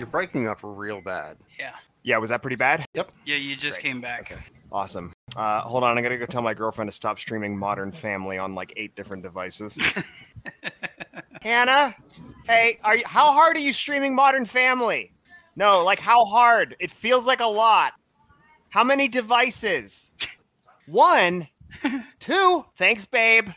You're breaking up real bad. Yeah. Yeah, was that pretty bad? Yep. Yeah, you just Great. came back. Okay. Awesome. Uh, hold on, I'm gonna go tell my girlfriend to stop streaming Modern Family on like eight different devices. Hannah, hey, are you? How hard are you streaming Modern Family? No, like how hard? It feels like a lot. How many devices? One, two. Thanks, babe.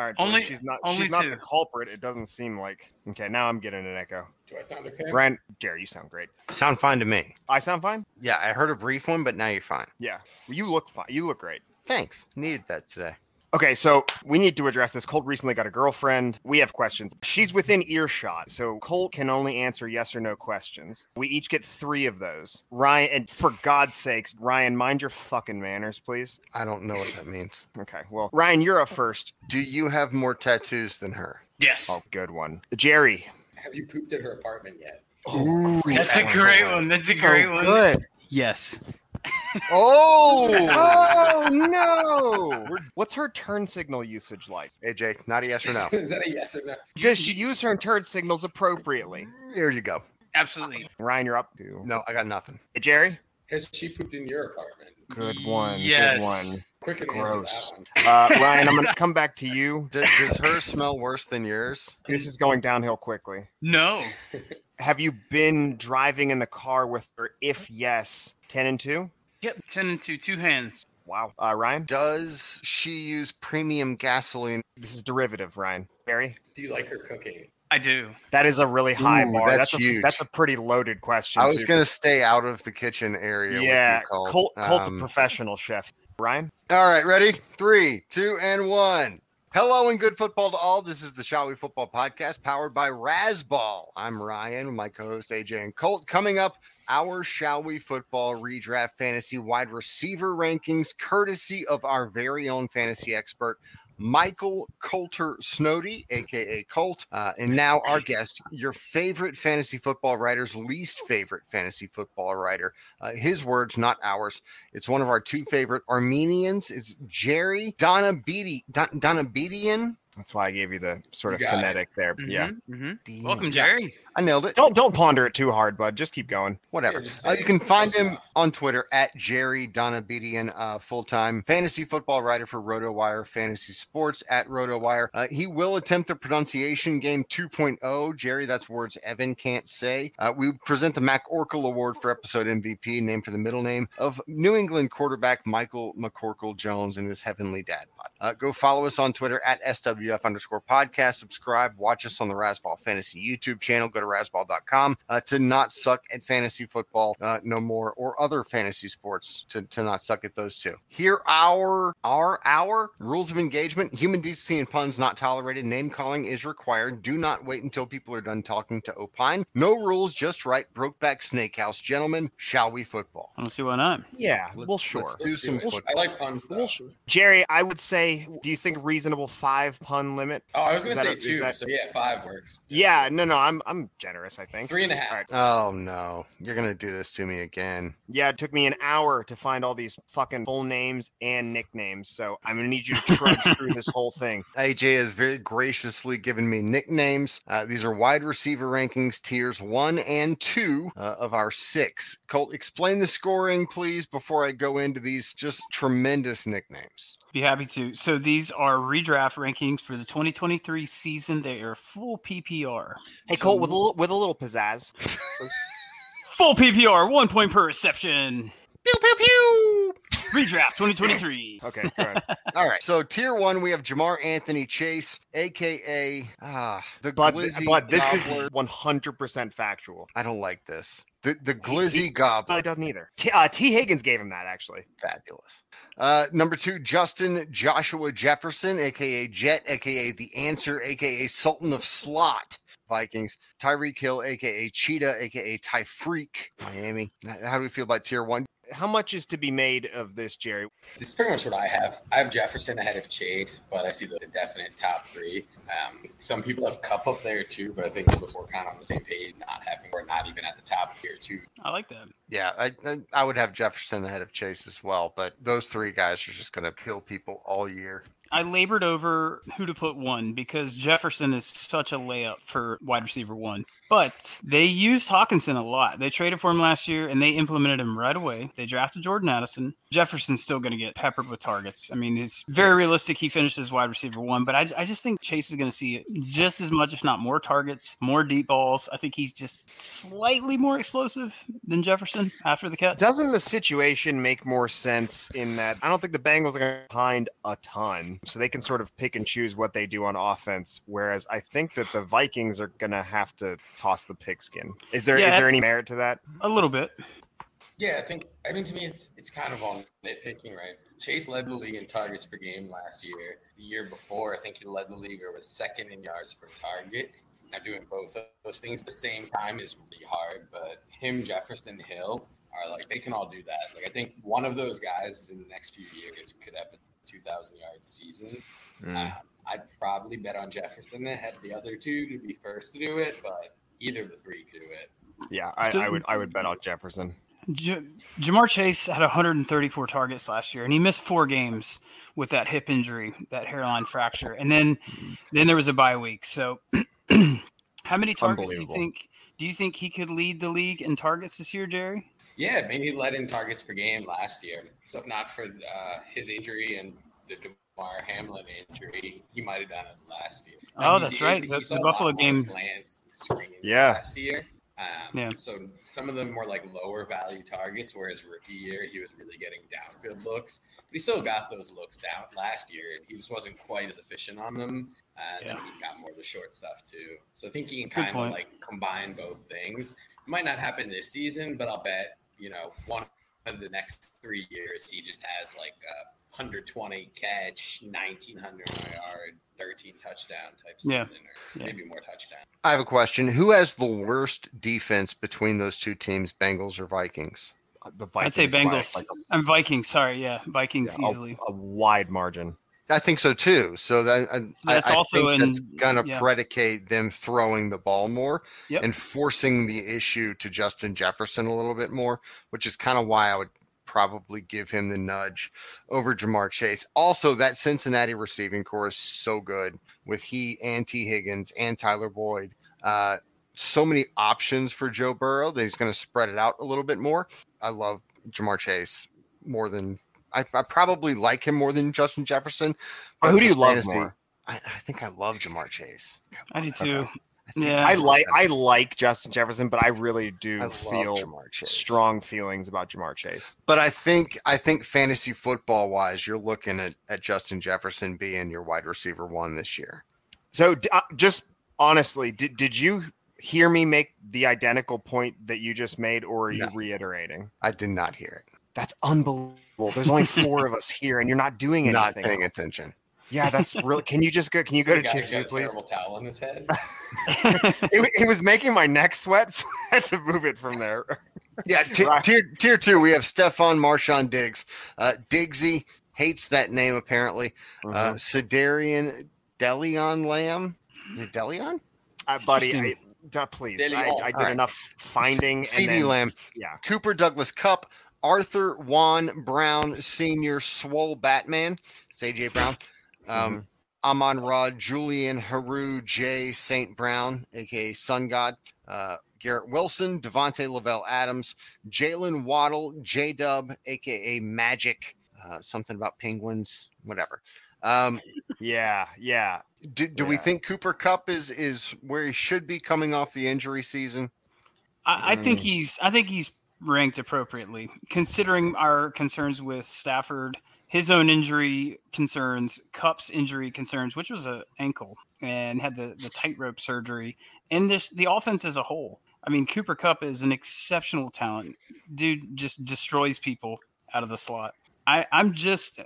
All right, Only- she's not. only she's not the culprit. It doesn't seem like. Okay, now I'm getting an echo. Do I sound okay? Ryan, Jerry, you sound great. Sound fine to me. I sound fine. Yeah, I heard a brief one, but now you're fine. Yeah, well, you look fine. You look great. Thanks. Needed that today. Okay, so we need to address this. Colt recently got a girlfriend. We have questions. She's within earshot, so Colt can only answer yes or no questions. We each get three of those. Ryan, and for God's sakes, Ryan, mind your fucking manners, please. I don't know what that means. Okay, well, Ryan, you're up first. Do you have more tattoos than her? Yes. Oh, good one. Jerry. Have you pooped at her apartment yet? Ooh, That's a great one. That's a great So one. Oh, good. Yes. Oh, Oh no! We're- What's her turn signal usage like? AJ, not a yes or no. Is that a yes or no? Does she use her turn signals appropriately? There you go. Absolutely. Ryan, you're up. Two. No, I got nothing. Hey, Jerry. Has she pooped in your apartment? Good one. Yes. Good one. Quick and Gross. answer that one. Uh, Ryan, I'm gonna come back to you. Does, does her smell worse than yours? This is going downhill quickly. No. Have you been driving in the car with her? If yes, 10 and 2? Yep. Ten and two, two hands. Wow. Uh, Ryan? Does she use premium gasoline? This is derivative, Ryan. Barry? Do you like her cooking? I do. That is a really high Ooh, bar. that's a, huge. That's a pretty loaded question. I was gonna stay out of the kitchen area. Yeah, with you, Colt. Colt, Colt's Um, a professional chef. Ryan? All right, ready? Three, two, and one. Hello and good football to all. This is the Shall We Football podcast powered by Razzball. I'm Ryan, my co-host AJ and Colt. Coming up, our Shall We Football redraft fantasy wide receiver rankings, courtesy of our very own fantasy expert. Michael Coulter Snowdy, aka Colt, uh, and now our guest, your favorite fantasy football writer's least favorite fantasy football writer. Uh, his words, not ours. It's one of our two favorite Armenians. It's Jerry Donna Donabedi, Don, Donabedian. That's why I gave you the sort of got it. phonetic there. Yeah. hmm D- Welcome, Yeah, Jerry. I nailed it. Don't don't ponder it too hard, bud. Just keep going. Whatever. Yeah, Uh, you can find him enough. on Twitter at Jerry Donabedian, uh, full time fantasy football writer for RotoWire Fantasy Sports at RotoWire. Uh, he will attempt the pronunciation game 2.0. Jerry, that's words Evan can't say. Uh, we present the McCorkle Award for episode MVP, named for the middle name of New England quarterback Michael McCorkle Jones and his heavenly dad pod. Uh, go follow us on Twitter at SWF underscore podcast. Subscribe. Watch us on the Razzball Fantasy YouTube channel. Go to razzball.com uh, to not suck at fantasy football uh, no more or other fantasy sports to, to not suck at those two. Here, our, our, our rules of engagement human decency and puns not tolerated. Name calling is required. Do not wait until people are done talking to opine. No rules, just right. Brokeback Snake House. Gentlemen, shall we football? I don't see why not. Yeah, Let's- well, sure. let's do Let's some it. football. I like puns though. Jerry, I would say, do you think reasonable five pun limit? Oh, I was Is gonna say a- two. that- So yeah, five works. Yeah, no, no, I'm I'm generous. I think. Three and a half. All right. Oh no, you're gonna do this to me again. Yeah, it took me an hour to find all these fucking full names and nicknames. So I'm gonna need you to trudge through this whole thing. AJ has very graciously given me nicknames. Uh, these are wide receiver rankings, tiers one and two uh, of our six. Colt, explain the scoring, please, before I go into these just tremendous nicknames. Be happy to. So these are redraft rankings for the 2023 season. They are full PPR. Hey, So Colt, with a little, with a little pizzazz. full PPR, one point per reception. Pew pew pew. Redraft 2023. Okay, good. All right. So tier one, we have Ja'Marr Anthony Chase, aka ah the But Glizzy but this Gobbler. is 100% factual. I don't like this. The the Glizzy Gobbler. No, it doesn't either. T, uh, Tee Higgins gave him that actually. Fabulous. Uh, number two, Justin Joshua Jefferson, aka Jet, aka the answer, aka Sultan of Slot. Vikings, Tyreek Hill, aka Cheetah, aka Ty Freak, Miami. How do we feel about tier one? How much is to be made of this, Jerry? This is pretty much what I have. I have Jefferson ahead of Chase, but I see the definite top three. Um, some people have Kupp up there too, but I think we're kind of on the same page, not having or not even at the top here too. I like that. Yeah, I, I I would have Jefferson ahead of Chase as well, but those three guys are just going to kill people all year. I labored over who to put one because Jefferson is such a layup for wide receiver one. But they used Hockenson a lot. They traded for him last year and they implemented him right away. They drafted Jordan Addison. Jefferson's still going to get peppered with targets. I mean, it's very realistic he finishes wide receiver one, but I, I just think Chase is going to see just as much, if not more targets, more deep balls. I think he's just slightly more explosive than Jefferson after the catch. Doesn't the situation make more sense in that I don't think the Bengals are going to behind a ton, so they can sort of pick and choose what they do on offense. Whereas I think that the Vikings are going to have to toss the pigskin. Is there is Yeah. there any merit to that? A little bit. Yeah, I think I mean to me it's it's kind of on nitpicking, right? Chase led the league in targets per game last year. The year before, I think he led the league or was second in yards per target. Now doing both of those things at the same time is really hard, but him, Jefferson, Hill are like they can all do that. Like I think one of those guys in the next few years could have a 2,000 yard season. Mm. Um, I'd probably bet on Jefferson ahead of the other two to be first to do it, but either of the three could do it. Yeah, I, Still- I would I would bet on Jefferson. J- Ja'Marr Chase had 134 targets last year, and he missed four games with that hip injury, that hairline fracture, and then then there was a bye week. So, how many targets do you think? Do you think he could lead the league in targets this year, Jerry? Yeah, maybe he led in targets per game last year. So if not for uh, his injury and the Damar Hamlin injury, he might have done it last year. Oh, he that's did- right. he The- saw the a lot Buffalo game- slants Yeah. last year. Um, Yeah. So some of them were like lower value targets, whereas rookie year he was really getting downfield looks. But he still got those looks down last year. He just wasn't quite as efficient on them. And then Yeah. he got more of the short stuff too. So I think he can kind of like combine both things. It Might not happen this season, but I'll bet you know one of the next three years he just has like a 120 catch, 1900 yard, 13 touchdown type Yeah. season, or Yeah. maybe more touchdown. I have a question. Who has the worst defense between those two teams, Bengals or Vikings? Uh, the I'd say Bengals. like, I'm Vikings. Sorry, yeah, Vikings yeah, a- easily. a wide margin. I think so too. So that I, That's I, I also think that's in- gonna yeah. predicate them throwing the ball more Yep. and forcing the issue to Justin Jefferson a little bit more, which is kind of why I would probably give him the nudge over Ja'Marr Chase. Also, that Cincinnati receiving corps is so good with he and Tee Higgins and Tyler Boyd. Uh, so many options for Joe Burrow that he's going to spread it out a little bit more. I love Ja'Marr Chase more than I, I probably like him more than Justin Jefferson. Who do for you love fantasy, more? I, I think I love Ja'Marr Chase. I do too. I Yeah. I like I like Justin Jefferson, but I really do I feel strong feelings about Ja'Marr Chase. But I think I think fantasy football wise, you're looking at, at Justin Jefferson being your wide receiver one this year. So uh, just honestly, did did you hear me make the identical point that you just made, or are you No. reiterating? I did not hear it. That's unbelievable. There's only four of us here, and you're not doing anything. Not paying else. attention. Yeah, that's really. Can you just go? Can you go to The guy Chief who's a please? terrible towel on his head. It, it was making my neck sweat, so I had to move it from there. Yeah, t- Right. tier tier two. We have Stefon Marshawn Diggs. Uh, Diggsy hates that name apparently. Uh, Sedarian Delion Lamb. Is it Delion? Uh, buddy, I, Interesting. uh, please. Daily I, I did Alright. enough finding. and CeeDee then- Lamb. Yeah. Cooper Douglas Kupp, Arthur Juan Brown Senior, Swole Batman, it's AJ Brown, um, Amon Rod, Julian Haru, J. St. Brown, aka Sun God, uh, Garrett Wilson, Davante Lavelle Adams, Jaylen Waddle, J Dub, aka Magic, uh, something about penguins, whatever. Um, Yeah, yeah. do, do we think Cooper Kupp is is where he should be coming off the injury season? I, I think Mm. he's I think he's ranked appropriately, considering our concerns with Stafford, his own injury concerns, Kupp's injury concerns, which was a ankle and had the the tightrope surgery, and this the offense as a whole. I mean, Cooper Kupp is an exceptional talent. Dude just destroys people out of the slot. I I'm just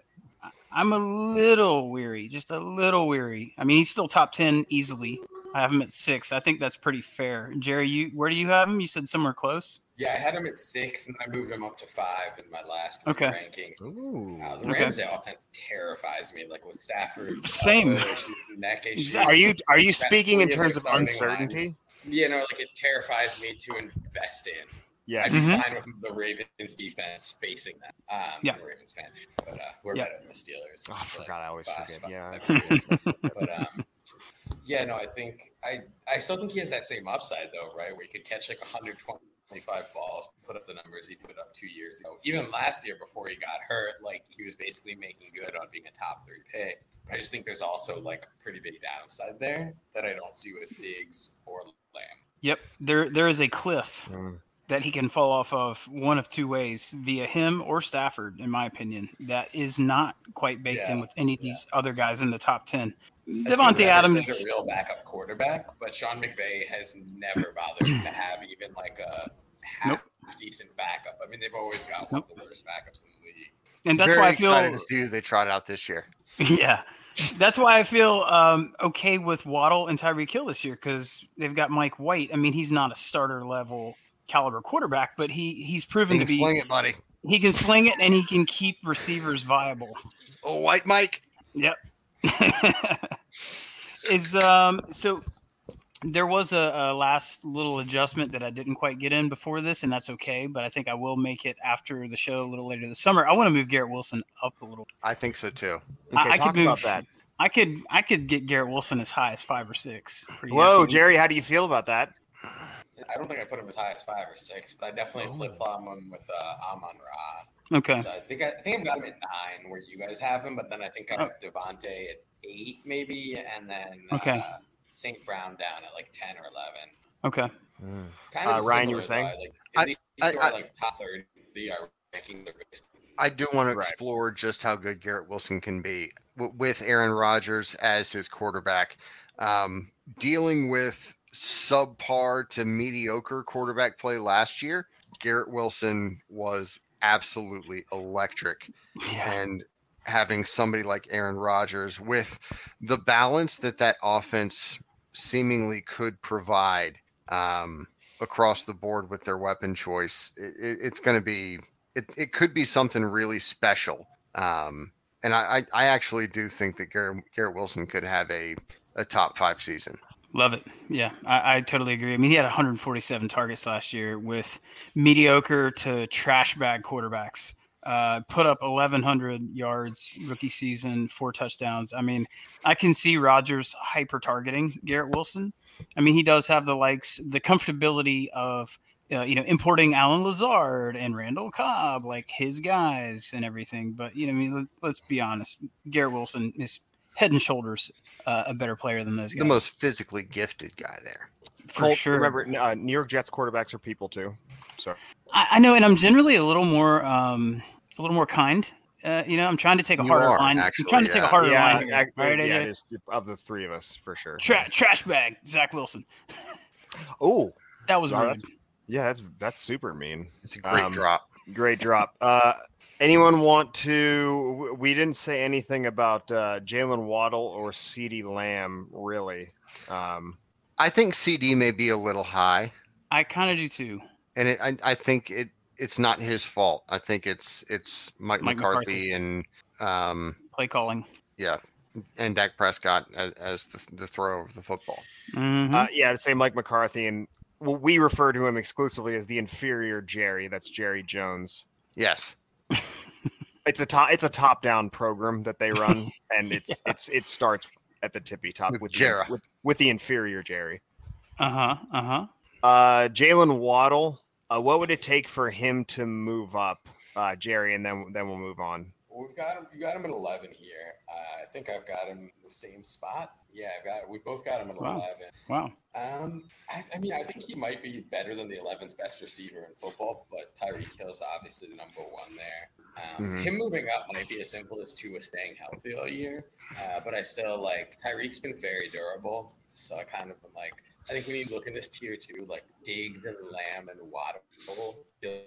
I'm a little weary, just a little weary. I mean, he's still top ten easily. I have him at six. I think that's pretty fair. Jerry, you where do you have him? You said somewhere close. Yeah, I had him at six, and I moved him up to five in my last week Okay. rankings. Ooh. Uh, the Okay. Rams' offense terrifies me, like with Stafford. Same. issues, Neck issues. Are you are you speaking in terms of starting uncertainty? You know, like it terrifies me to invest in. Yes. I'd be Mhm. fine with the Ravens defense facing that. Um, Yeah. I'm a Ravens fan, but uh, we're Yeah. better than the Steelers. Oh, I for, forgot. I always past forget. Yeah. five but um, yeah, no, I think I I still think he has that same upside though, right? Where he could catch like 125 balls, put up the numbers he put up two years ago. Even last year before he got hurt, like he was basically making good on being a top three pick. I just think there's also like a pretty big downside there that I don't see with Diggs or Lamb. Yep, there there is a cliff Mm. that he can fall off of one of two ways via him or Stafford, in my opinion. That is not quite baked in with any of these other guys in the top ten. I feel Davante Adams. is a real backup quarterback, but Sean McVay has never bothered to have even like a half decent backup. I mean, they've always got one of the worst backups in the league. And that's Very why I feel excited to see who they trot out this year. Yeah. That's why I feel um, okay with Waddle and Tyreek Hill this year because they've got Mike White. I mean, he's not a starter level caliber quarterback, but he he's proven You to can be sling it, buddy. he can sling it and he can keep receivers viable. Oh, White Mike. Yep. Is um so there was a, a last little adjustment that I didn't quite get in before this, and that's okay. But I think I will make it after the show a little later this summer. I want to move Garrett Wilson up a little. I think so too. Okay, I, I could move about that. I could I could get Garrett Wilson as high as five or six. Whoa, easily. Jerry, how do you feel about that? I don't think I put him as high as five or six, but I definitely Oh. flip flop him with uh, Amon Ra. Okay. So I think I, I think I've got him at nine, where you guys have him, but then I think I Oh. have Davante at eight, maybe, and then Okay. uh, St. Brown down at like ten or eleven. Okay. Kind Uh, of Ryan, you similar, were saying? though, Like, I- at I- they're, I- like top thirty are ranking the greatest. I do want to Right. explore just how good Garrett Wilson can be w- with Aaron Rodgers as his quarterback. Um, dealing with subpar to mediocre quarterback play last year, Garrett Wilson was absolutely electric. Yeah. and having somebody like Aaron Rodgers with the balance that that offense seemingly could provide um, across the board with their weapon choice, it, it, it's going to be it, it could be something really special. Um, and I, I, I actually do think that Garrett, Garrett Wilson could have a, a top five season. Love it. Yeah, I, I totally agree. I mean, he had 147 targets last year with mediocre to trash bag quarterbacks. Uh, put up 1,100 yards rookie season, four touchdowns. I mean, I can see Rodgers hyper targeting Garrett Wilson. I mean, he does have the likes, the comfortability of, uh, you know, importing Allen Lazard and Randall Cobb, like his guys and everything. But, you know, I mean, let, let's be honest. Garrett Wilson is head and shoulders uh, a better player than those guys. The most physically gifted guy there. for Colt, sure. Remember, uh, New York Jets quarterbacks are people too. So I, I know, and I'm generally a little more, um, a little more kind. Uh, you know, I'm trying to take a You harder are, line. actually, I'm trying to take a harder yeah, line. Here, ac- right, yeah, AJ? of the three of us for sure. Tra- trash bag, Zach Wilson. Oh, That was Wow, rude. that's- yeah, that's that's super mean. It's a great Um, drop. Great drop. Uh, anyone want to? We didn't say anything about uh, Jaylen Waddle or CeeDee Lamb, really. Um, I think CeeDee may be a little high. I kind of do too. And it, I, I think it it's not his fault. I think it's it's Mike, Mike McCarthy McCarthy's. and um Play calling. yeah and Dak Prescott as, as the, the throw of the football. Mhm. uh, yeah, to say Mike McCarthy, and well, we refer to him exclusively as the inferior Jerry. That's Jerry Jones. Yes, It's a top. It's a top-down program that they run, and it's it's it starts at the tippy top With with the, Jera. with, with the inferior Jerry. Uh huh. Uh huh. Uh, Jaylen Waddle. Uh, what would it take for him to move up, uh, Jerry, and then then we'll move on. Well, we've got him. You got him at eleven here. Uh, I think I've got him in the same spot. Yeah, I've got. We both got him at Wow. eleven. Wow. Um, I, I mean, I think he might be better than the 11th best receiver in football, but Tyreek Hill is obviously the number one there. Um, Mhm. Him moving up might be as simple as two Tua staying healthy all year, uh, but I still like Tyreek's been very durable, so I kind of am like, I think when you look in this tier two, like Diggs and Lamb and Waddle,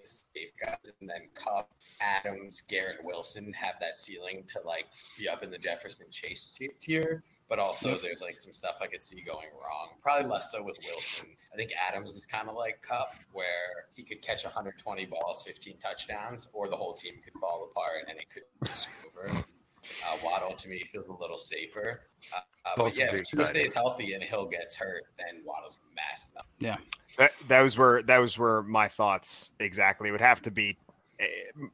safe guys, and then Kupp, Adams, Garrett Wilson have that ceiling to like be up in the Jefferson Chase tier. But also, there's like some stuff I could see going wrong. Probably less so with Wilson. I think Adams is kind of like Kupp, where he could catch 120 balls, 15 touchdowns, or the whole team could fall apart and it could just over. Uh, Waddle to me feels a little safer. Uh, uh, but yeah, if Tua stays healthy and Hill gets hurt, then Waddle's massive. Yeah, that those were that was were my thoughts exactly. It would have to be eh,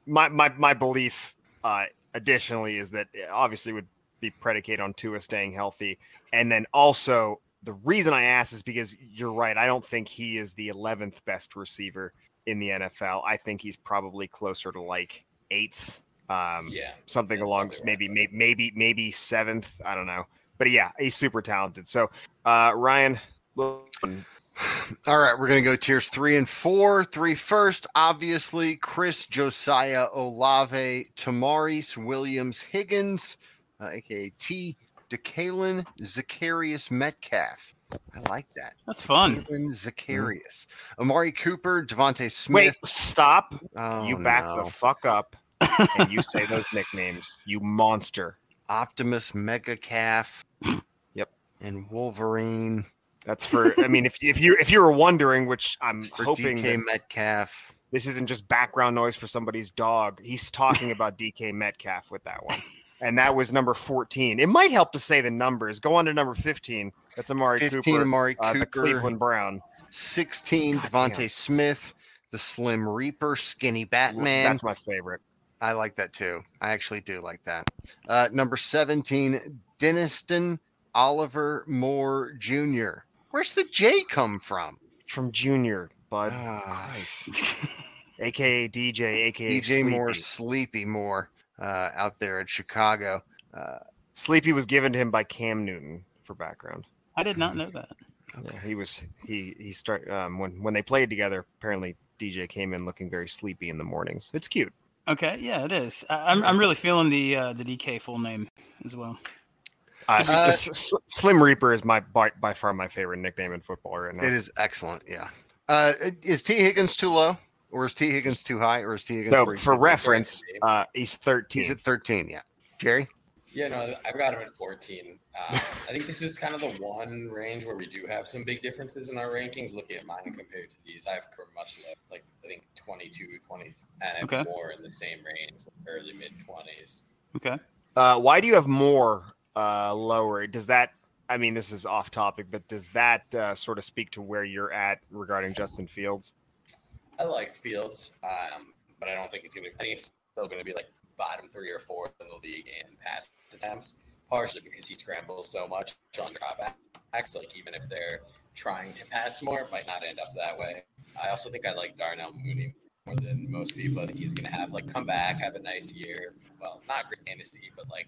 my my my belief. Uh, additionally, is that it obviously would be predicated on Tua staying healthy, and then also the reason I ask is because you're right. I don't think he is the 11th best receiver in the NFL. I think he's probably closer to like eighth. Um, Yeah, something along maybe right. maybe maybe maybe seventh. I don't know, but yeah, he's super talented. So uh, Ryan, All right, we're going to go tiers three and four. Three first, obviously, Chris Josiah Olave, Tamaris Williams Higgins, uh, aka T. DeKaylin Zecharius Metcalf. I like that. That's fun. Kalen Zecharius. Amari Cooper, DeVonta wait, Smith. stop. Oh, you back no. the fuck up and you say those nicknames, you monster. Optimus Mega Calf. Yep. And Wolverine. That's for. I mean, if if you if you were wondering, which I'm hoping DK Metcalf. this isn't just background noise for somebody's dog. He's talking about DK Metcalf with that one, and that was number 14. It might help to say the numbers. Go on to number 15. That's Amari 15 Cooper, Amari uh, the Cooper. Cleveland Brown. 16 God DeVonta damn. Smith. The Slim Reaper, Skinny Batman. That's my favorite. I like that too. I actually do like that. Uh, number 17, Denniston Oliver Moore Jr. Where's the J come from? From Junior, bud. Ah, Christ. AKA DJ, AKA DJ Sleepy. Moore, Sleepy Moore, uh, out there at Chicago. Uh, Sleepy was given to him by Cam Newton for background. I did not know that. Yeah, he was he he start um, when when they played together. Apparently, DJ came in looking very sleepy in the mornings. It's cute. Okay, yeah, it is. I, I'm I'm really feeling the uh, the DK full name as well. Uh, Uh, S- S- Slim Reaper is my by, by far my favorite nickname in football right now. it is excellent. Yeah. Uh, is Tee Higgins too low? Or is Tee Higgins too high? Or is Tee Higgins So for reference, uh, he's 13. he's at 13. Yeah. Jerry? Yeah, no, I've got him at 14. Uh, I think this is kind of the one range where we do have some big differences in our rankings. Looking at mine compared to these, I have much lower, like I think 22, 20, and I Okay. more in the same range, early mid 20s. Okay. Uh, why do you have more uh, lower? Does that? I mean, this is off topic, but does that uh, sort of speak to where you're at regarding Justin Fields? I like Fields, um, but I don't think it's gonna. I think it's still gonna be like bottom three or four in the league in pass attempts, partially because he scrambles so much on dropbacks. Like even if they're trying to pass more, it might not end up that way. I also think I like Darnell Mooney more than most people. I think he's gonna have like come back, have a nice year. Well, not great fantasy, but like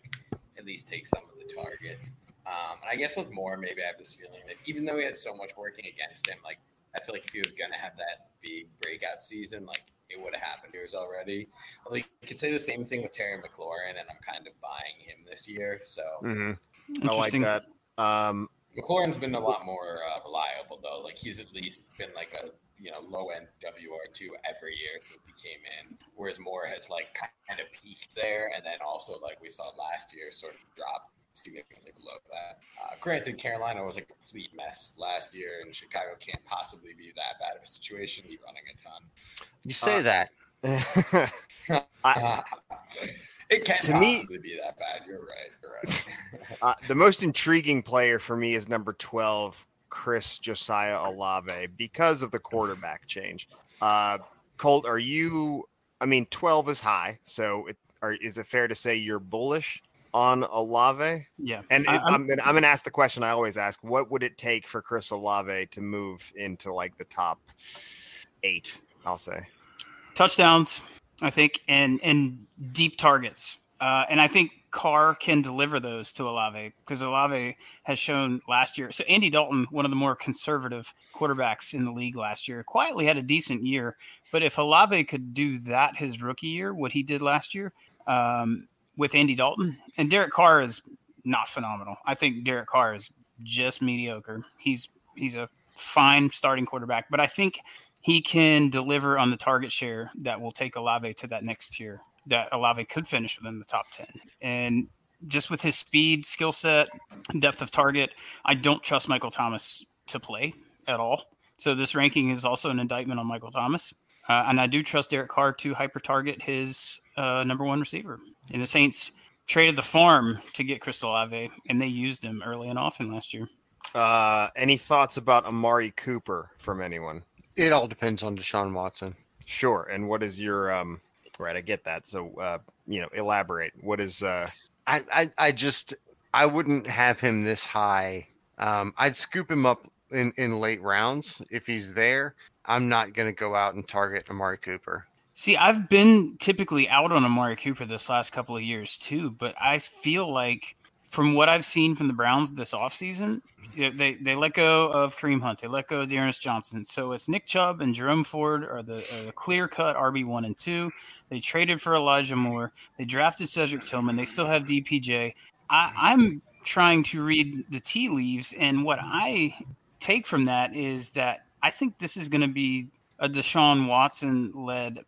at least take some of the targets. Um, and I guess with Moore, maybe I have this feeling that even though he had so much working against him, like I feel like if he was gonna have that big breakout season, like it would have happened years already. Like you could say the same thing with Terry McLaurin, and I'm kind of buying him this year. So Mm-hmm. I like Interesting. that. Um, McLaurin's been a lot more uh, reliable though. Like he's at least been like a you know low end WR two every year since he came in, whereas Moore has like kind of peaked there, and then also like we saw last year, sort of dropped significantly below that. Uh, granted, Carolina was a complete mess last year, and Chicago can't possibly be that bad of a situation. He's running a ton. You say Uh, that. I- it can't To me- be that bad. You're right. You're right. uh, the most intriguing player for me is number 12, Chris Josiah Olave, because of the quarterback change. Uh, Colt, are you? I mean, 12 is high, so it, are, is it fair to say you're bullish on Olave? Yeah. And I- if- I'm, gonna, I'm going to ask the question I always ask: What would it take for Chris Olave to move into like the top eight? I'll say. touchdowns, I think, and and deep targets. Uh, and I think Carr can deliver those to Olave because Olave has shown last year. So Andy Dalton, one of the more conservative quarterbacks in the league last year, quietly had a decent year. But if Olave could do that his rookie year, what he did last year um, with Andy Dalton, and Derek Carr is not phenomenal. I think Derek Carr is just mediocre. He's he's a fine starting quarterback, but I think he can deliver on the target share that will take Olave to that next tier. That Olave could finish within the top ten, and just with his speed, skill set, depth of target, I don't trust Michael Thomas to play at all. So this ranking is also an indictment on Michael Thomas, uh, and I do trust Derek Carr to hyper target his uh, number one receiver. And the Saints traded the farm to get Chris Olave, and they used him early and often last year. Uh, any thoughts about Amari Cooper from anyone? It all depends on Deshaun Watson. Sure. And what is your um? Right, I get that. So, uh, you know, elaborate. What is uh? I, I, I just I wouldn't have him this high. Um, I'd scoop him up in, in late rounds if he's there. I'm not going to go out and target Amari Cooper. See, I've been typically out on Amari Cooper this last couple of years too, but I feel like from what I've seen from the Browns this offseason, mm-hmm. they, they let go of Kareem Hunt. They let go of D'Ernest Johnson. So it's Nick Chubb and Jerome Ford are the, the clear cut RB1 and 2. They traded for Elijah Moore. They drafted Cedric Tillman. They still have DPJ. I, I'm trying to read the tea leaves, and what I take from that is that I think this is going to be a Deshaun Watson led.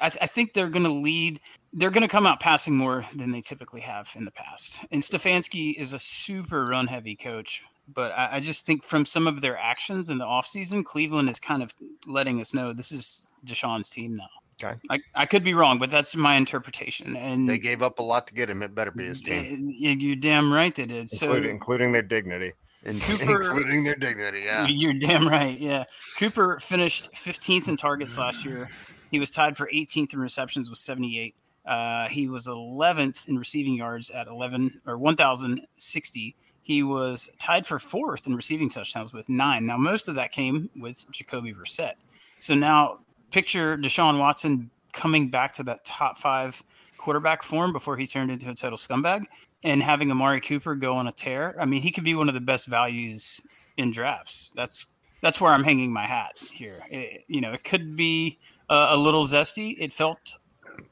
I, th- I think they're going to lead. They're going to come out passing more than they typically have in the past. And Stefanski is a super run heavy coach, but I, I just think from some of their actions in the offseason, Cleveland is kind of letting us know this is Deshaun's team now. Okay. I, I could be wrong, but that's my interpretation. And They gave up a lot to get him. It better be his team, you- you're damn right they did. So including, including their dignity. in- Cooper- including their dignity. Yeah. You're damn right. Yeah. Cooper finished 15th in targets last year. He was tied for 18th in receptions with 78. Uh, he was 11th in receiving yards at 11 or 1,060. He was tied for fourth in receiving touchdowns with nine. Now, most of that came with Jacoby Brissett. So now picture Deshaun Watson coming back to that top five quarterback form before he turned into a total scumbag and having Amari Cooper go on a tear. I mean, he could be one of the best values in drafts. That's that's where I'm hanging my hat here. It- you know, it could be a, a little zesty. It felt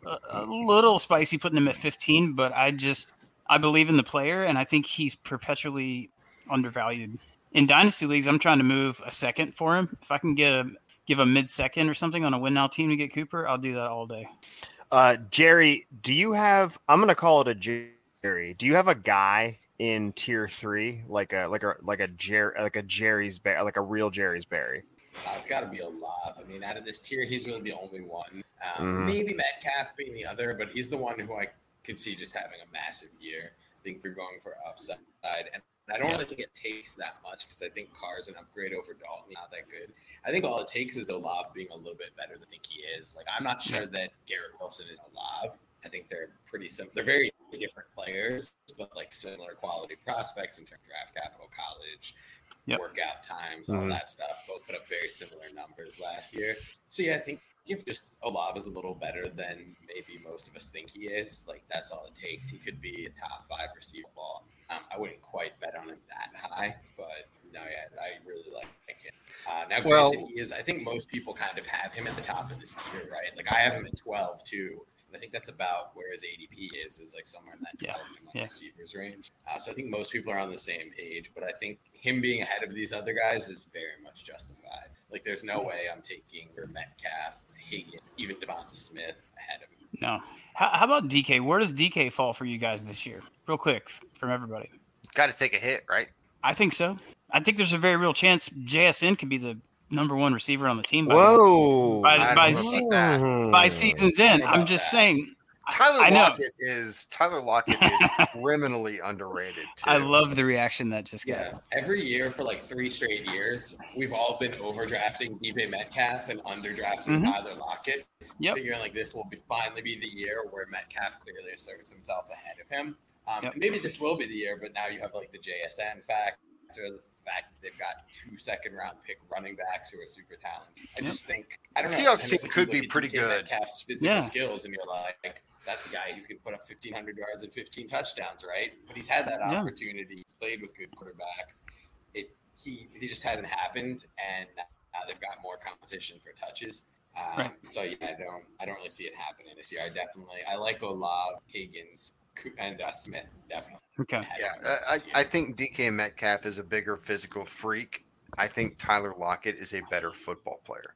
a, a little spicy putting him at 15, but I just I believe in the player, and I think he's perpetually undervalued. In dynasty leagues, I'm trying to move a second for him. If I can get a give a mid second or something on a win now team to get Cooper, I'll do that all day. Uh, Jerry, do you have? I'm gonna call it a Jerry. Do you have a guy in tier three, like a like a like a Jerry, like a Jerry's bear, like a real Jerry's berry? Uh, it's got to be a lot. I mean, out of this tier, he's really the only one. Um, Mhm. Maybe Metcalf being the other, but he's the one who I could see just having a massive year. I think they're going for upside, and I don't really think it takes that much because I think Carr's an upgrade over Dalton. Not that good. I think all it takes is Olave being a little bit better than I think he is. Like I'm not sure that Garrett Wilson is Olave. I think they're pretty similar. They're very different players, but like similar quality prospects in terms of draft capital, college, Yep. workout times, all Mhm. that stuff. Both put up very similar numbers last year. So yeah, I think if just Olave is a little better than maybe most of us think he is, like that's all it takes. He could be a top five receiver ball. Um, I wouldn't quite bet on him that high, but no, yeah, I really like him. Uh, now, Well- granted, he is. I think most people kind of have him at the top of this tier, right? Like I have him at twelve too. And I think that's about where his ADP is, is like somewhere in that Yeah, 12 to yeah. receivers range. Uh, so I think most people are on the same page, but I think him being ahead of these other guys is very much justified. Like there's no way I'm taking Metcalf, Higgins, even Devonta Smith ahead of him. No. How, how about DK? Where does DK fall for you guys this year? Real quick from everybody. Got to take a hit, right? I think so. I think there's a very real chance JSN could be the number one receiver on the team. by the- Whoa! By- by se- by season's end. I'm just that. saying. I- Tyler I know. Lockett is Tyler Lockett is criminally underrated. Too. I love the reaction that just got. Yeah, every year for like three straight years, we've all been overdrafting DK Metcalf and underdrafting Mhm. Tyler Lockett. Yep. Figuring like this will be finally be the year where Metcalf clearly asserts himself ahead of him. Um, Yep. Maybe this will be the year, but now you have like the JSN factor, the fact that they've got two second round pick running backs who are super talented. I Yep. just think I don't know. Seahawks team could be pretty good. Cast physical Yeah. skills, and you're like, that's a guy who can put up 1,500 yards and 15 touchdowns, right? But he's had that Yeah. opportunity. He played with good quarterbacks. It he he just hasn't happened, and now they've got more competition for touches. Um, Right. So yeah, I don't I don't really see it happening this year. I definitely I like Olave, Higgins, Coo- and uh, Smith definitely. Okay. Yeah, I, I I think DK Metcalf is a bigger physical freak. I think Tyler Lockett is a better football player.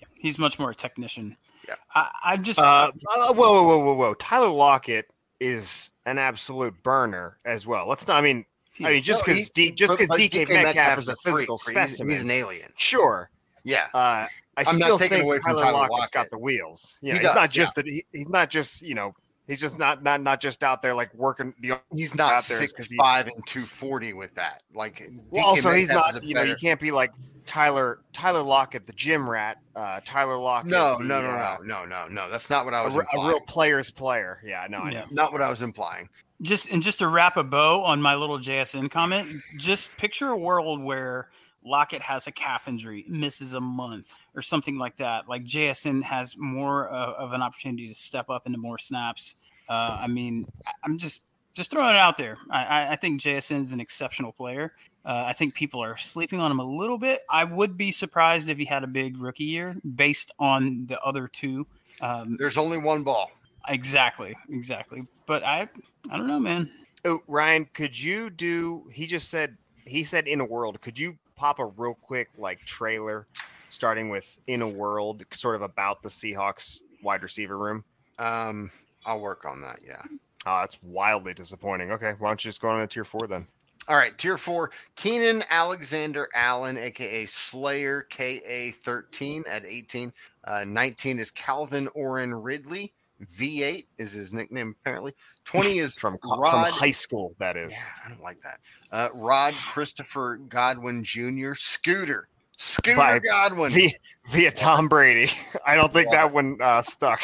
Yeah, He's much more a technician. Yeah. I, I'm just. Uh, uh, whoa, whoa, whoa, whoa, whoa! Tyler Lockett is an absolute burner as well. Let's not. I mean, I mean, just No, because just because but DK, Metcalf is a physical freak. Specimen, He's, an alien. sure. Yeah, Uh, I I'm not still taking think away from Tyler Tyler Lockett's Lockett. got the wheels. You He know, he's not does, just that. He, he's not just you know He's just not not not just out there like working the. He's not out there is six 'cause he- five and two forty with that. Like Well, also, he's not. a You know, you can't be like Tyler Tyler Lockett, the gym rat. Uh, Tyler Lockett. No, the, no, no, uh, no, no, no, no. That's not what I was re- a implying. real player's player. Yeah, no, I Yeah. know. Not what I was implying. just and just to wrap a bow on my little JSN comment, just picture a world where Lockett has a calf injury, misses a month or something like that. Like JSN has more uh, of an opportunity to step up into more snaps. Uh, I mean, I- I'm just just throwing it out there. I, I, I think JSN is an exceptional player. Uh, I think people are sleeping on him a little bit. I would be surprised if he had a big rookie year based on the other two. Um, There's only one ball. exactly, exactly. But I, I don't know, man. Oh, Ryan, could you do? He just said he said in a world. Could you pop a real quick like trailer, starting with in a world, sort of about the Seahawks wide receiver room? Um, I'll work on that. Yeah. Oh, that's wildly disappointing. Okay, why don't you just go on to tier four then? All right, tier four, Keenan Alexander Allen, aka Slayer KA13 at 18. Uh, 19 is Calvin Oren Ridley. V8 is his nickname, apparently. 20 is From co- from high school, that is. Yeah, I don't like that. Uh, Rod Christopher Godwin Jr. Scooter. Scooter By Godwin. Via, via Tom Brady. I don't think that one uh, stuck.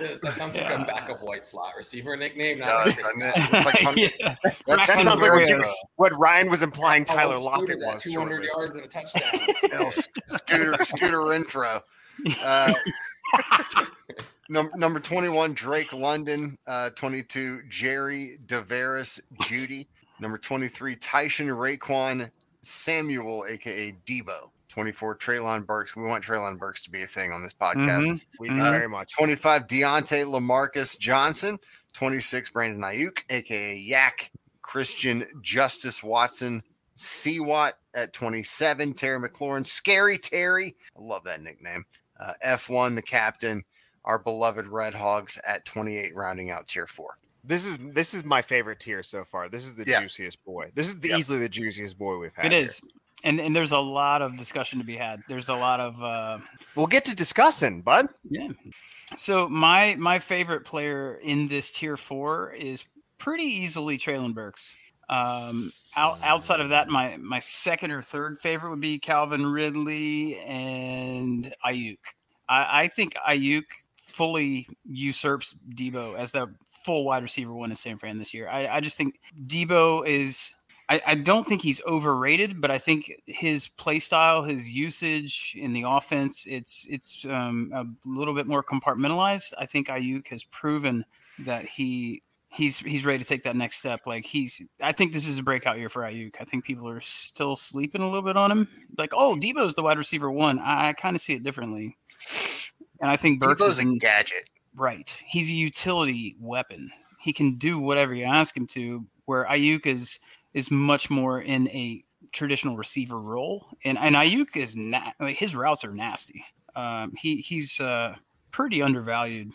That that sounds like Yeah. a backup white slot receiver nickname. It not does, doesn't it? It's like Yeah. that's- That sounds like what, you, what Ryan was implying Oh, Tyler Scooter Lockett got was. 200 shortly. yards and a touchdown. you know, Scooter Scooter Renfrow. Uh, num- number 21, Drake London. Uh, 22, Jerry Deveris Jeudy. Number 23, Tyson Raquan Samuel, aka Deebo. 24, Treylon Burks. We want Treylon Burks to be a thing on this podcast. Mhm. We do Mhm. very much. 25, Diontae Lamarcus Johnson. 26, Brandon Aiyuk, aka Yak. Christian Justice Watson. Seawat at 27, Terry McLaurin. Scary Terry. I love that nickname. Uh, F1, the captain. Our beloved Red Hogs at 28, rounding out tier four. This is this is my favorite tier so far. This is the Yeah. juiciest boy. This is the, Yep. easily the juiciest boy we've had. It here. is. And and there's a lot of discussion to be had. There's a lot of uh We'll get to discussing, bud. yeah. So my my favorite player in this tier four is pretty easily Treylon Burks. Um, out, outside of that, my my second or third favorite would be Calvin Ridley and Aiyuk. I, I think Aiyuk fully usurps Deebo as the full wide receiver one in San Fran this year. I, I just think Deebo is. I, don't think he's overrated, but I think his play style, his usage in the offense, it's it's um, a little bit more compartmentalized. I think Aiyuk has proven that he he's he's ready to take that next step. Like he's, I think this is a breakout year for Aiyuk. I think people are still sleeping a little bit on him. Like, oh, Deebo's the wide receiver one. I, I kind of see it differently, and I think Burks Deebo's is a gadget. right. He's a utility weapon. He can do whatever you ask him to. Where Aiyuk is is much more in a traditional receiver role, and and Aiyuk is na- like his routes are nasty. Um, he he's uh, pretty undervalued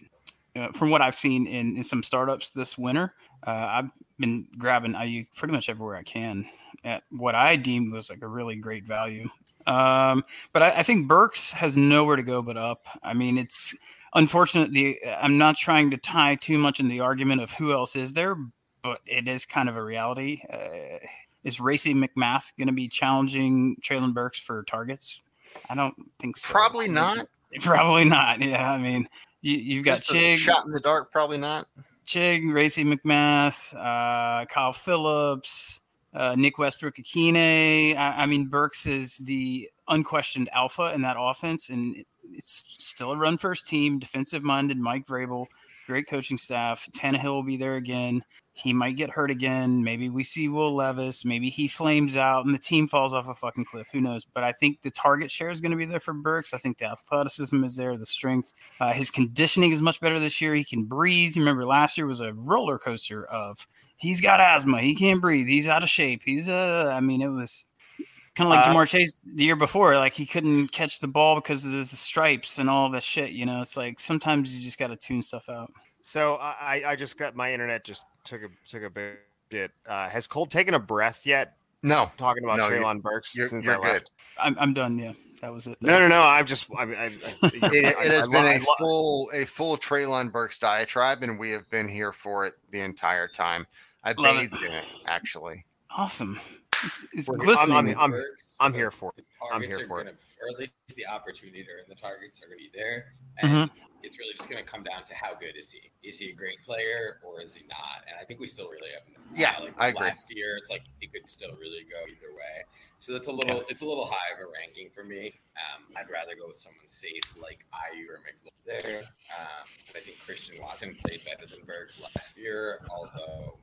uh, from what I've seen in, in some startups this winter. Uh, I've been grabbing Aiyuk pretty much everywhere I can at what I deemed was like a really great value. Um, but I, I think Burks has nowhere to go but up. I mean, it's unfortunately I'm not trying to tie too much in the argument of who else is there, but it is kind of a reality. Uh, is Racey McMath going to be challenging Treylon Burks for targets? I don't think so. Probably not. Probably not. Yeah, I mean, you, you've got Chig, shot in the dark. Probably not. Chig, Racey McMath, uh, Kyle Phillips, uh, Nick Westbrook Ikhine. I, I mean, Burks is the unquestioned alpha in that offense, and it, it's still a run first team, defensive minded. Mike Vrabel, great coaching staff. Tannehill will be there again. He might get hurt again. Maybe we see Will Levis. Maybe he flames out and the team falls off a fucking cliff. Who knows? But I think the target share is going to be there for Burks. I think the athleticism is there, the strength. Uh, his conditioning is much better this year. He can breathe. Remember, last year was a roller coaster of he's got asthma. He can't breathe. He's out of shape. He's, uh, I mean, it was kind of like Uh, Ja'Marr Chase the year before. Like he couldn't catch the ball because there's the stripes and all that shit. You know, it's like sometimes you just got to tune stuff out. So I, I- I just got my internet just took a took a bit. Uh, has Colt taken a breath yet? No, talking about No, you're- Treylon Burks you're, since you're I left? I'm, I'm done. Yeah, that was it. No, no, no. I'm just. I, I, I, It, it has I been lo- I a lo- full a full Treylon Burks diatribe, and we have been here for it the entire time. I Love it. bathed in it, actually. Awesome. It's, it's We're- I'm- I'm- I'm- I'm here for the I'm targets here are for it. gonna, Or at least the opportunity to earn the targets are going to be there. And Mm-hmm. it's really just going to come down to how good is he? Is he a great player or is he not? And I think we still really have. Yeah, like I agree. Last year, it's like it could still really go either way. So that's a little, it's a little high of a ranking for me. Um, I'd rather go with someone safe like Aiyuk or McLaurin there. Um, and I think Christian Watson played better than Burks last year, although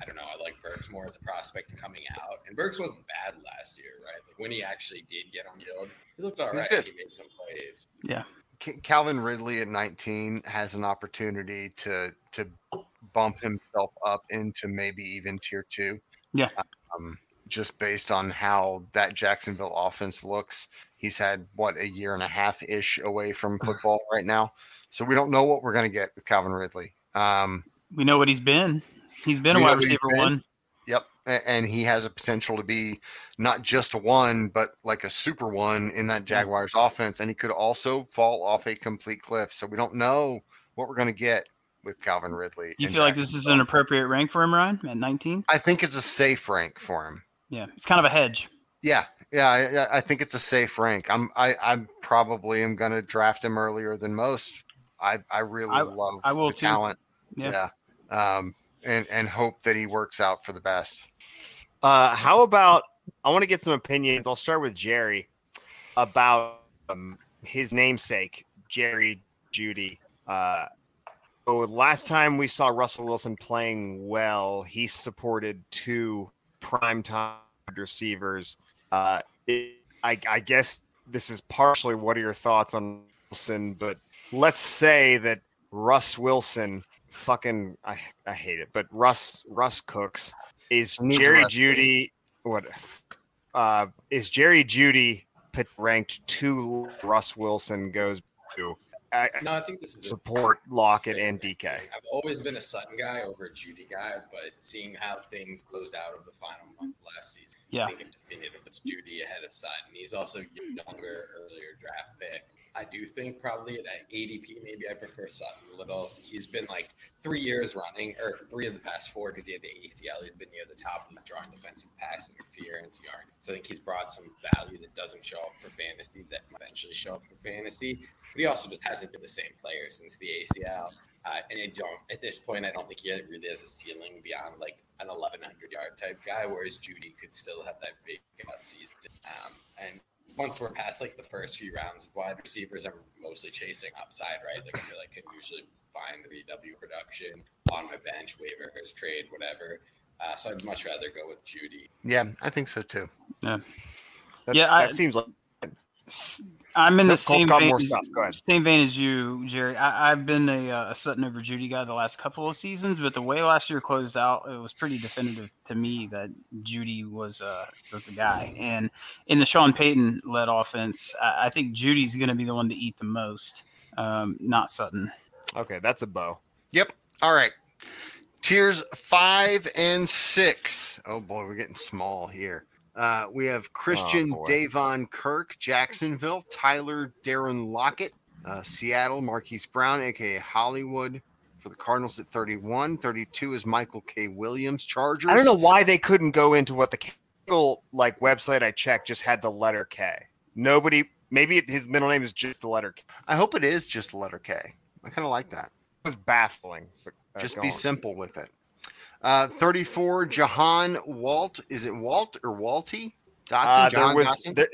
I don't know. I like Burks more as a prospect coming out, and Burks wasn't bad last year, right? Like when he actually did get on the field, he looked all He's right. good. He made some plays. Yeah. Calvin Ridley at 19 has an opportunity to to bump himself up into maybe even tier two. Yeah. Um, just based on how that Jacksonville offense looks, he's had what a year and a half ish away from football right now. So we don't know what we're going to get with Calvin Ridley. Um, we know what he's been. He's been a We know wide receiver one. Yep. And he has a potential to be not just a one, but like a super one in that Jaguars offense. And he could also fall off a complete cliff. So we don't know what we're going to get with Calvin Ridley. You feel like this is an appropriate rank for him, Ryan, at 19? I think it's a safe rank for him. Yeah, it's kind of a hedge. Yeah. Yeah. I- I, I think it's a safe rank. I'm, I, I'm probably am going to draft him earlier than most. I, I really I- love I will the too. talent. Yeah. Yeah. Um, and, and hope that he works out for the best. Uh, how about I want to get some opinions. I'll start with Jerry about um, his namesake, Jerry Jeudy. Uh, so last time we saw Russell Wilson playing well, he supported two primetime receivers. Uh, it, I, I guess this is partially what are your thoughts on Wilson, but let's say that Russ Wilson fucking I, I hate it, but Russ Russ Cooks is Needs Jerry resting. Jeudy what uh is Jerry Jeudy ranked two Russ Wilson goes to I, I No, I think this is support Lockett and DK. I've always been a Sutton guy over a Jeudy guy, but seeing how things closed out of the final month last season, Yeah. I think it's definitive it's Jeudy ahead of Sutton. He's also younger, earlier draft pick. I do think probably at ADP, maybe I prefer Sutton a little. He's been like three years running, or three of the past four, because he had the ACL. He's been near the top of drawing defensive pass interference yard. So I think he's brought some value that doesn't show up for fantasy that eventually show up for fantasy. But he also just hasn't been the same player since the ACL. Uh, and I don't at this point. I don't think he really has a ceiling beyond like an 1100 yard type guy. Whereas Jeudy could still have that big season. Um, and once we're past like the first few rounds of wide receivers, I'm mostly chasing upside, right? Like I feel like I can usually find the VW production on my bench, waivers, trade, whatever. Uh, so I'd much rather go with Jeudy. Yeah, I think so too. That, Yeah, I- seems like S- I'm in the Nope, same vein, as, stuff. Go ahead. same vein as you, Jerry. I, I've been a, uh, a Sutton over Jeudy guy the last couple of seasons, but the way last year closed out, it was pretty definitive to me that Jeudy was uh, was the guy. And in the Sean Payton led offense, I, I think Jeudy's going to be the one to eat the most, um, not Sutton. okay. That's a bow. Yep. All right. Tiers five and six. Oh boy, we're getting small here. Uh, we have Christian boy. Davon Kirk, Jacksonville, Tyler Darren Lockett, uh, Seattle, Marquise Brown, aka Hollywood, for the Cardinals at 31. 32 is Michael K. Williams, Chargers. I don't know why they couldn't go into what the Kegel, like website I checked just had the letter K. Nobody. Maybe his middle name is just the letter K. I hope it is just the letter K. I kind of like that. It was baffling. But, uh, Just be on. simple with it. Uh, 34, Jahan Walt. Is it Walt or Walty? Dotson? Uh, there was there,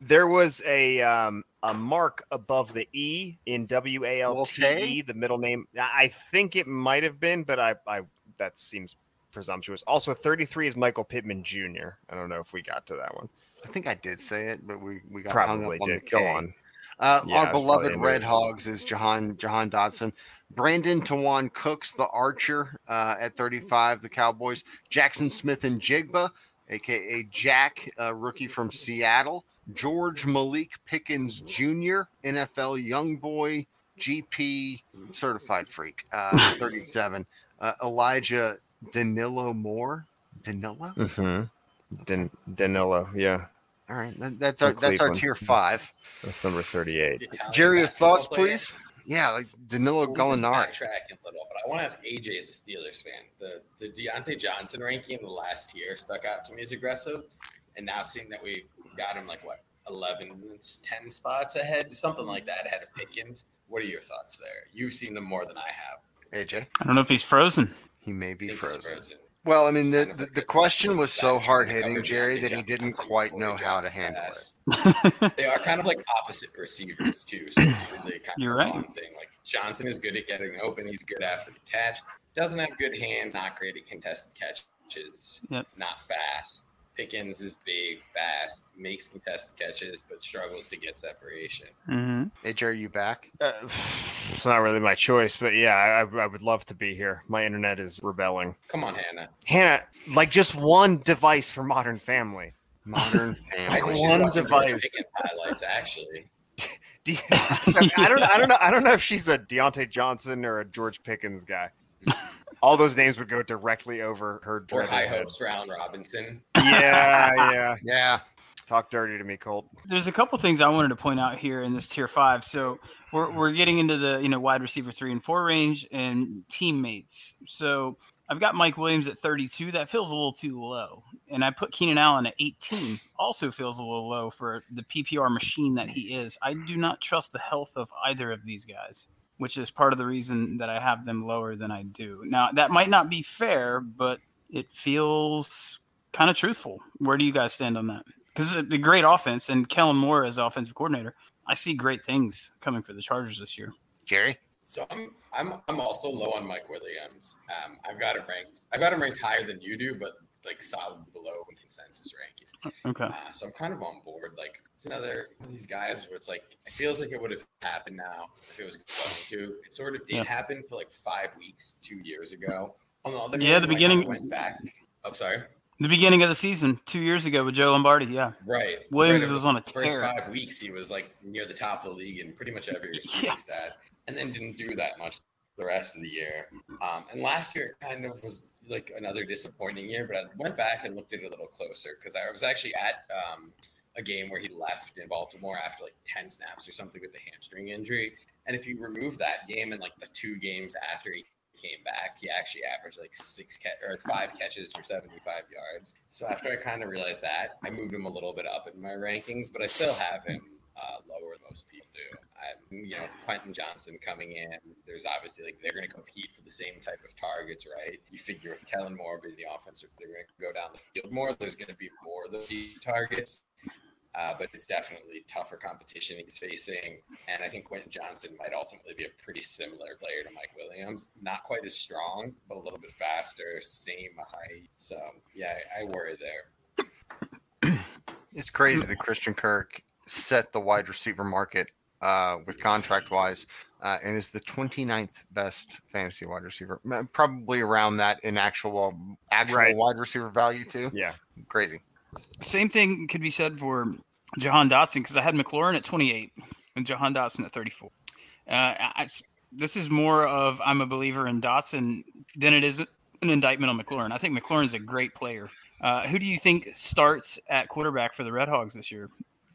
there was a um, a mark above the E in W A L T E, the middle name. I think it might have been, but I, I that seems presumptuous. Also, 33 is Michael Pittman Jr. I don't know if we got to that one. I think I did say it, but we, we got hung Probably up on did. the Go on. Uh, Yeah, our beloved Red. Hogs is Jahan Jahan Dotson. Brandin Tawan Cooks, the Archer, uh, at 35, the Cowboys. Jaxon Smith-Njigba, aka Jack, uh, rookie from Seattle. George Malik Pickens Jr., NFL young boy, GP certified freak, uh, 37. Uh, Elijah Danilo Moore. Danilo? Mm-hmm. Dan- Danilo. Yeah, All right, that, that's our that's our tier five. that's number 38. Italian Jerry, your thoughts, please. Yeah, like Danilo We'll Gallinari. backtrack a little, but I want to ask AJ as a Steelers fan. The the Diontae Johnson ranking in the last year stuck out to me as aggressive, and now seeing that we got him like what 11, 10 spots ahead, something like that ahead of Pickens. What are your thoughts there? You've seen them more than I have. AJ, I don't know if he's frozen. he may be I think he's frozen. Well, I mean, the, the, the question was so hard hitting, Jerry, that he didn't quite know how to handle it. They are kind of like opposite receivers too. So it's really kind You're of a right. thing. Like Johnson is good at getting open. He's good after the catch. Doesn't have good hands. Not great at contested catches. Yep. Not fast. Pickens is big, fast, makes contested catches, but struggles to get separation. hmm AJ, are you back? Uh, it's not really my choice, but yeah, I, I would love to be here. My internet is rebelling. Come on, Hannah. Hannah, like just one device for Modern Family. Modern family. think One device. Pickens highlights actually. De- so, I don't, I don't know, I don't know if she's a Diontae Johnson or a George Pickens guy. All those names would go directly over her. Or high head. hopes for Allen Robinson. Yeah, yeah. Yeah. Talk dirty to me, Colt. There's a couple things I wanted to point out here in this tier five. So we're, we're getting into the you know wide receiver three and four range and teammates. So I've got Mike Williams at 32. That feels a little too low. And I put Keenan Allen at 18. Also feels a little low for the PPR machine that he is. I do not trust the health of either of these guys, which is part of the reason that I have them lower than I do. Now that might not be fair, but it feels kind of truthful. Where do you guys stand on that? Because it's a great offense, and Kellen Moore as offensive coordinator, I see great things coming for the Chargers this year. Jerry? So I'm I'm I'm also low on Mike Williams. Um, I've got him ranked. I've got him ranked higher than you do, but like solid below consensus rankings. Okay. Uh, so I'm kind of on board. Like it's another one of these guys where it's like it feels like it would have happened now if it was going to. It sort of did Yeah. happen for like five weeks, two years ago. On the other Yeah, the when I kinda beginning- went back. Oh, sorry. The beginning of the season, two years ago with Joe Lombardi. Yeah. Right. Williams Right, was on a the First five weeks, he was like near the top of the league in pretty much every Yeah. stat, and then didn't do that much the rest of the year. Um, and last year it kind of was like another disappointing year, but I went back and looked at it a little closer because I was actually at um, a game where he left in Baltimore after like 10 snaps or something with a hamstring injury. And if you remove that game and like the two games after he came back, he actually averaged like six catch or five catches for 75 yards. So after I kind of realized that, I moved him a little bit up in my rankings, but I still have him uh, lower than most people do. I, you know, with Quentin Johnston coming in, there's obviously like they're going to compete for the same type of targets, right? You figure with Kellen Moore being the offensive, they're going to go down the field more. There's going to be more of the targets. Uh, but it's definitely tougher competition he's facing. And I think Quentin Johnston might ultimately be a pretty similar player to Mike Williams. Not quite as strong, but a little bit faster, same height. So, yeah, I, I worry there. It's crazy that Christian Kirk set the wide receiver market uh, with contract wise uh, and is the 29th best fantasy wide receiver. Probably around that in actual actual Right. wide receiver value too. Yeah. Crazy. Same thing could be said for Jahan Dotson because I had McLaurin at 28 and Jahan Dotson at 34. Uh, I, I- this is more of I'm a believer in Dotson than it is an indictment on McLaurin. I think McLaurin is a great player. Uh, who do you think starts at quarterback for the Red Hogs this year?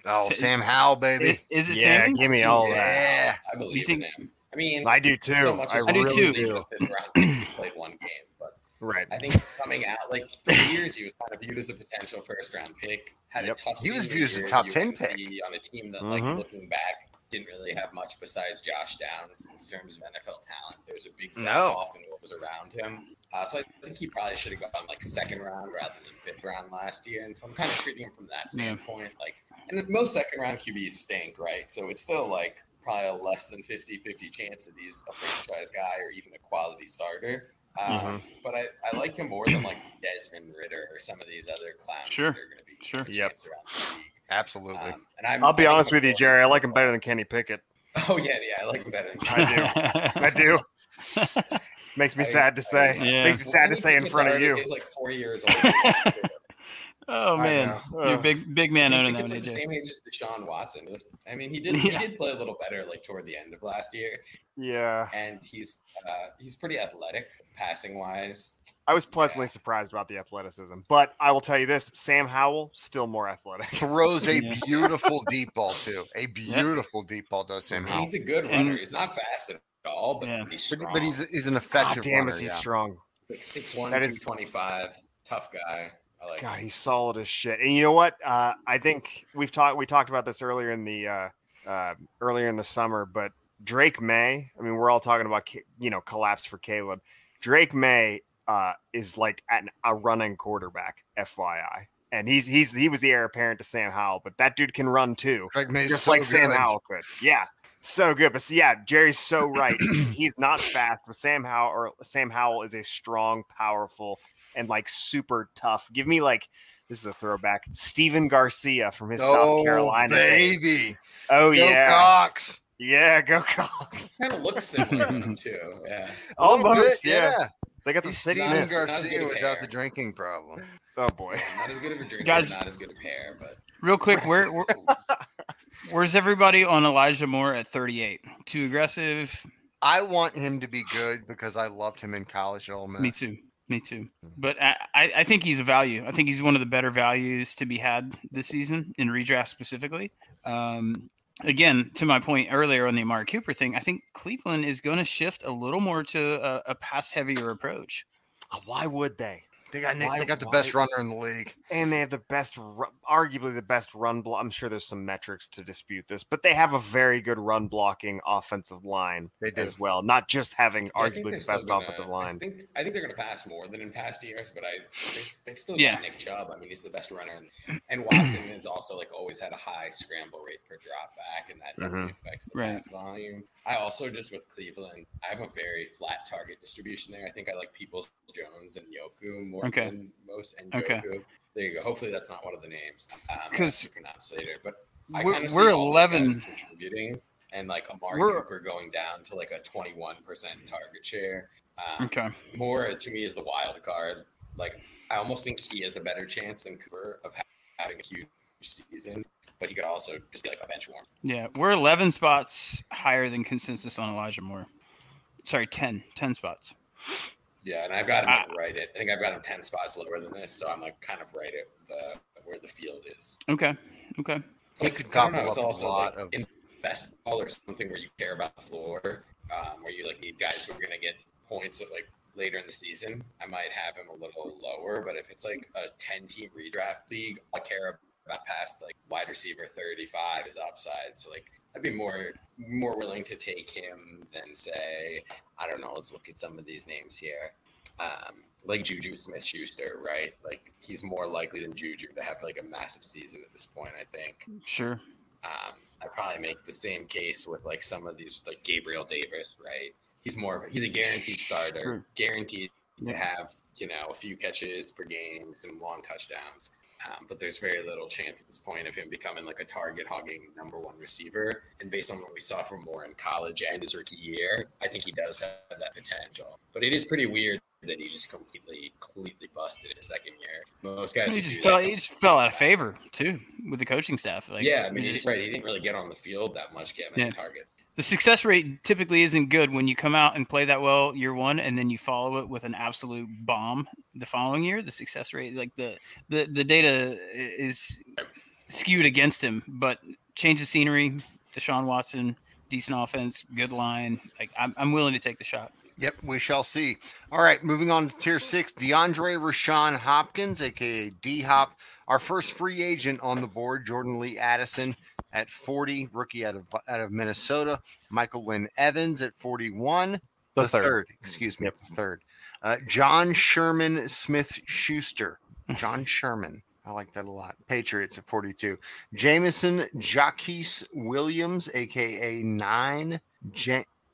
Oh, Sa- Sam Howell, baby. I- Is it Sam? Yeah, Sammy? give me all that. Yeah. I believe think- in him. I mean, I do too. so much I as I do really too. do. the round he's played one game, but Right. I think coming out like for years, he was kind of viewed as a potential first round pick. Had Yep. a tough. He was viewed as a top 10 pick. on a team that, like Mhm. looking back, didn't really have much besides Josh Downs in terms of NFL talent. There was a big No. off in what was around him. Uh, so I think he probably should have gone like second round rather than fifth round last year. And so I'm kind of treating him from that standpoint. Like, and most second round QBs stink, right? So it's still like probably a less than 50 50 chance that he's a franchise guy or even a quality starter. Um, Mhm. But I, I like him more than like Desmond Ridder or some of these other clowns Sure. that are going to be Sure. a Yep. around the league. Absolutely. Um, and I'm, I'll be honest with you, Jerry. I like him better than Kenny Pickett. Oh yeah, yeah, I like him better. Than I do. I do. Makes me I- sad to I- say. Yeah. Makes me sad to say in front of you. He's like four years old. Oh man, you're a big big man I owning that it's one, like the AJ. same age as Deshaun Watson. I mean, he did Yeah. he did play a little better like toward the end of last year, Yeah. and he's uh, he's pretty athletic passing wise. I was pleasantly Yeah. surprised about the athleticism, but I will tell you this: Sam Howell still more athletic. Throws a Yeah. beautiful deep ball too. A beautiful deep ball does Sam And Howell. he's a good And- runner. He's not fast at all, but Yeah. he's But, strong. but he's he's an effective. God effective damn, runner. is he yeah. strong? like 6'1", That is- 225, tough guy. I like. God, him. he's solid as shit. And you know what? Uh, I think we've talked we talked about this earlier in the uh, uh, earlier in the summer, but Drake Maye. I mean, we're all talking about you know collapse for Caleb. Drake Maye uh, is like an, a running quarterback, FYI. And he's he's he was the heir apparent to Sam Howell, but that dude can run too, Drake Maye's just so like Sam. Howell could. Yeah, so good. But see, yeah, Jerry's so right. he's not fast, but Sam Howell or Sam Howell is a strong, powerful, and like super tough. Give me like this is a throwback. Stephen Garcia from his South Oh, Carolina. days. baby. Oh Go yeah. Cox. Yeah, go Cox. Kind of looks similar to him too. Yeah. A little Almost, bit, yeah. They got the He's. Stephen Not as good Garcia without hair. the drinking problem. Oh boy. Yeah, Not as good of a drinker, Guys- not as good of hair, but Real quick, where, where where's everybody on Elijah Moore at 38? Too aggressive? I want him to be good because I loved him in college at Ole Miss. Me too. Me too. But I, I think he's a value. I think he's one of the better values to be had this season in redraft specifically. Um, again, to my point earlier on the Amari Cooper thing, I think Cleveland is going to shift a little more to a, a pass heavier approach. Why would they? They got Nick, Why- they got the why- best runner in the league. And they have the best, arguably the best run block. I'm sure there's some metrics to dispute this, but they have a very good run blocking offensive line They do. as well. Not just having Yeah, arguably the best gonna- offensive I line. think I think they're going to pass more than in past years, but I they've, they've still Yeah. got Nick Chubb. I mean, he's the best runner, and, and Watson has also like always had a high scramble rate per drop back, and that definitely mm-hmm. affects the Right. pass volume. I also just with Cleveland, I have a very flat target distribution there. I think I like Peoples Jones and Njoku more Okay. most, and Okay. There you go. Hopefully, that's not one of the names. Um, 'Cause to pronounce later, but I We're, we're 11. contributing, and like Amari We're- Cooper going down to like a 21% target share. Um, Okay. Moore to me is the wild card. Like I almost think he has a better chance than Cooper of having a huge season, but he could also just be like a bench warm. Yeah, we're 11 spots higher than consensus on Elijah Moore. Sorry, 10. 10 spots. Yeah, and I've got him Ah. like, right at. I think I've got him ten spots lower than this, so I'm like kind of right at the where the field is. Okay. Okay. He Like, could I don't gobble know, up it's a also lot like of. in basketball or something where you care about the floor, um, where you like need guys who are gonna get points at like later in the season. I might have him a little lower, but if it's like a ten team redraft league, I care about past like wide receiver thirty five is upside. So like I'd be more more willing to take him than say I don't know. Let's look at some of these names here. Um, like Juju Smith Schuster, right? Like he's more likely than Juju to have like a massive season at this point, I think. Sure. Um, I probably make the same case with like some of these, like Gabriel Davis, right? He's more of a, he's a guaranteed starter, Sure. guaranteed to have you know a few catches per game, some long touchdowns. Um, but there's very little chance at this point of him becoming like a target hogging number one receiver. And based on what we saw from Moore in college and his rookie year, I think he does have that potential. But it is pretty weird that he just completely, completely busted his second year. Most guys He just fell. He just fell out of favor too with the coaching staff. Like, yeah, I mean, he's right. He didn't really get on the field that much, get many Yeah. targets. the success rate typically isn't good when you come out and play that well year one, and then you follow it with an absolute bomb the following year. The success rate, like the the the data is skewed against him. But change of scenery, Deshaun Watson, decent offense, good line. Like I'm, I'm willing to take the shot. Yep, we shall see. All right, moving on to tier six, DeAndre Rashawn Hopkins, aka D Hop, our first free agent on the board, Jordan Lee Addison at 40, rookie out of out of Minnesota, Michael Lynn Evans at 41, The third. excuse me, the third. Uh, John Sherman Smith Schuster, John Sherman. I like that a lot. Patriots at 42. Jameson Jaquise Williams, aka Nine.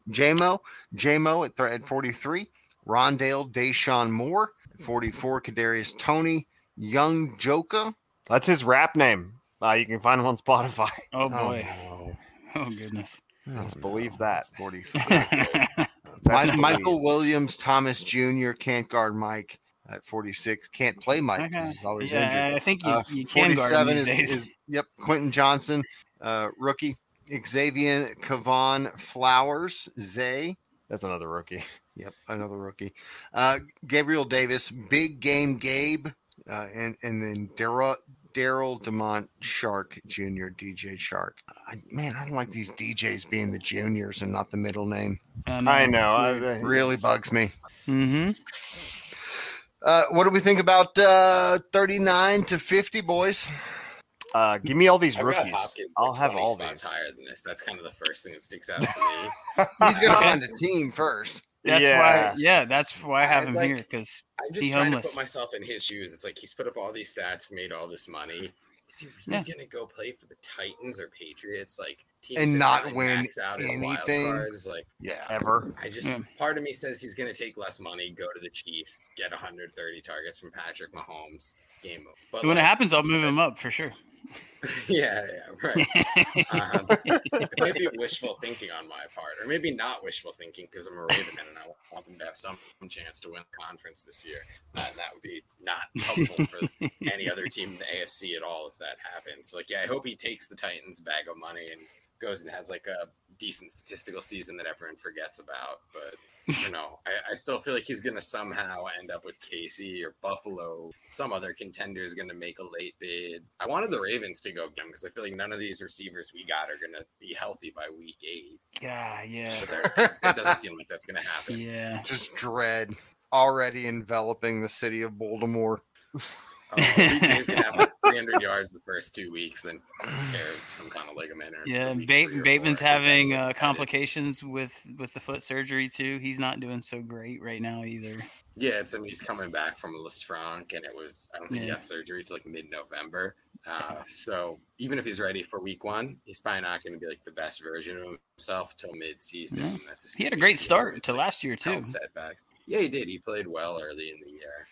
JMO, JMO at, th- at 43. Rondale Deshaun Moore at 44. Kadarius Toney, Young Joka. That's his rap name. Uh, you can find him on Spotify. Oh boy. Oh, Oh goodness. no. Let's believe that. 45. Best Mi- believe. Michael Williams, Thomas Jr., can't guard Mike. at 46. Can't play Mike because Okay. he's always yeah, injured. I think you, Uh, you can guard him 47 these is, days. is yep Quentin Johnston, uh, rookie. Xavier Kavan Flowers Zay. That's another rookie. Yep, another rookie. Uh, Gabriel Davis, big game Gabe, uh, and and then Daryl Daryl Demont Chark Jr. DJ Chark. I, man, I don't like these DJs being the juniors and not the middle name. I know. I, It really bugs me. Mm-hmm. Uh, what do we think about uh, 39 to 50, boys? Uh, give me all these I've rookies. Hopkins, I'll have 20 all spots these. higher than this. That's kind of the first thing that sticks out to me. He's going to find a team first. That's Yeah. why. Yeah, that's why I have I him like- here because I'm just trying homeless. to put myself in his shoes. It's like he's put up all these stats, made all this money. Is he really Yeah. gonna go play for the Titans or Patriots? Like teams And not win out anything? Like Yeah. Ever. I just Yeah. part of me says he's gonna take less money, go to the Chiefs, get 130 targets from Patrick Mahomes. Game over. But when it happens, I'll move him up for sure. yeah, yeah, right. Um, wishful thinking on my part, or maybe not wishful thinking because I'm a Raven and I want them to have some chance to win the conference this year. Uh, and that would be not helpful for any other team in the AFC at all if that happens. Like, yeah, I hope he takes the Titans' bag of money and goes and has like a decent statistical season that everyone forgets about. But you know, I, I still feel like he's going to somehow end up with Casey or Buffalo. Some other contender is going to make a late bid. I wanted the Ravens to go get him because I feel like none of these receivers we got are going to be healthy by week eight. Yeah, yeah, it doesn't seem like that's going to happen. yeah. Just dread already enveloping the city of Baltimore. Oh, BJ's going to have like 300 yards the first two weeks, then tear some kind of ligament. Or Yeah, ba- Bateman's four. I think that's having uh, complications with with the foot surgery too. He's not doing so great right now either. Yeah, it's I mean, he's coming back from Lisfranc, and it was I don't think he Yeah. got surgery till like mid-November. Uh, so even if he's ready for week one, he's probably not going to be like the best version of himself till mid-season. That's He had a great start to last year too. setbacks. Yeah, he did. He played well early in the year.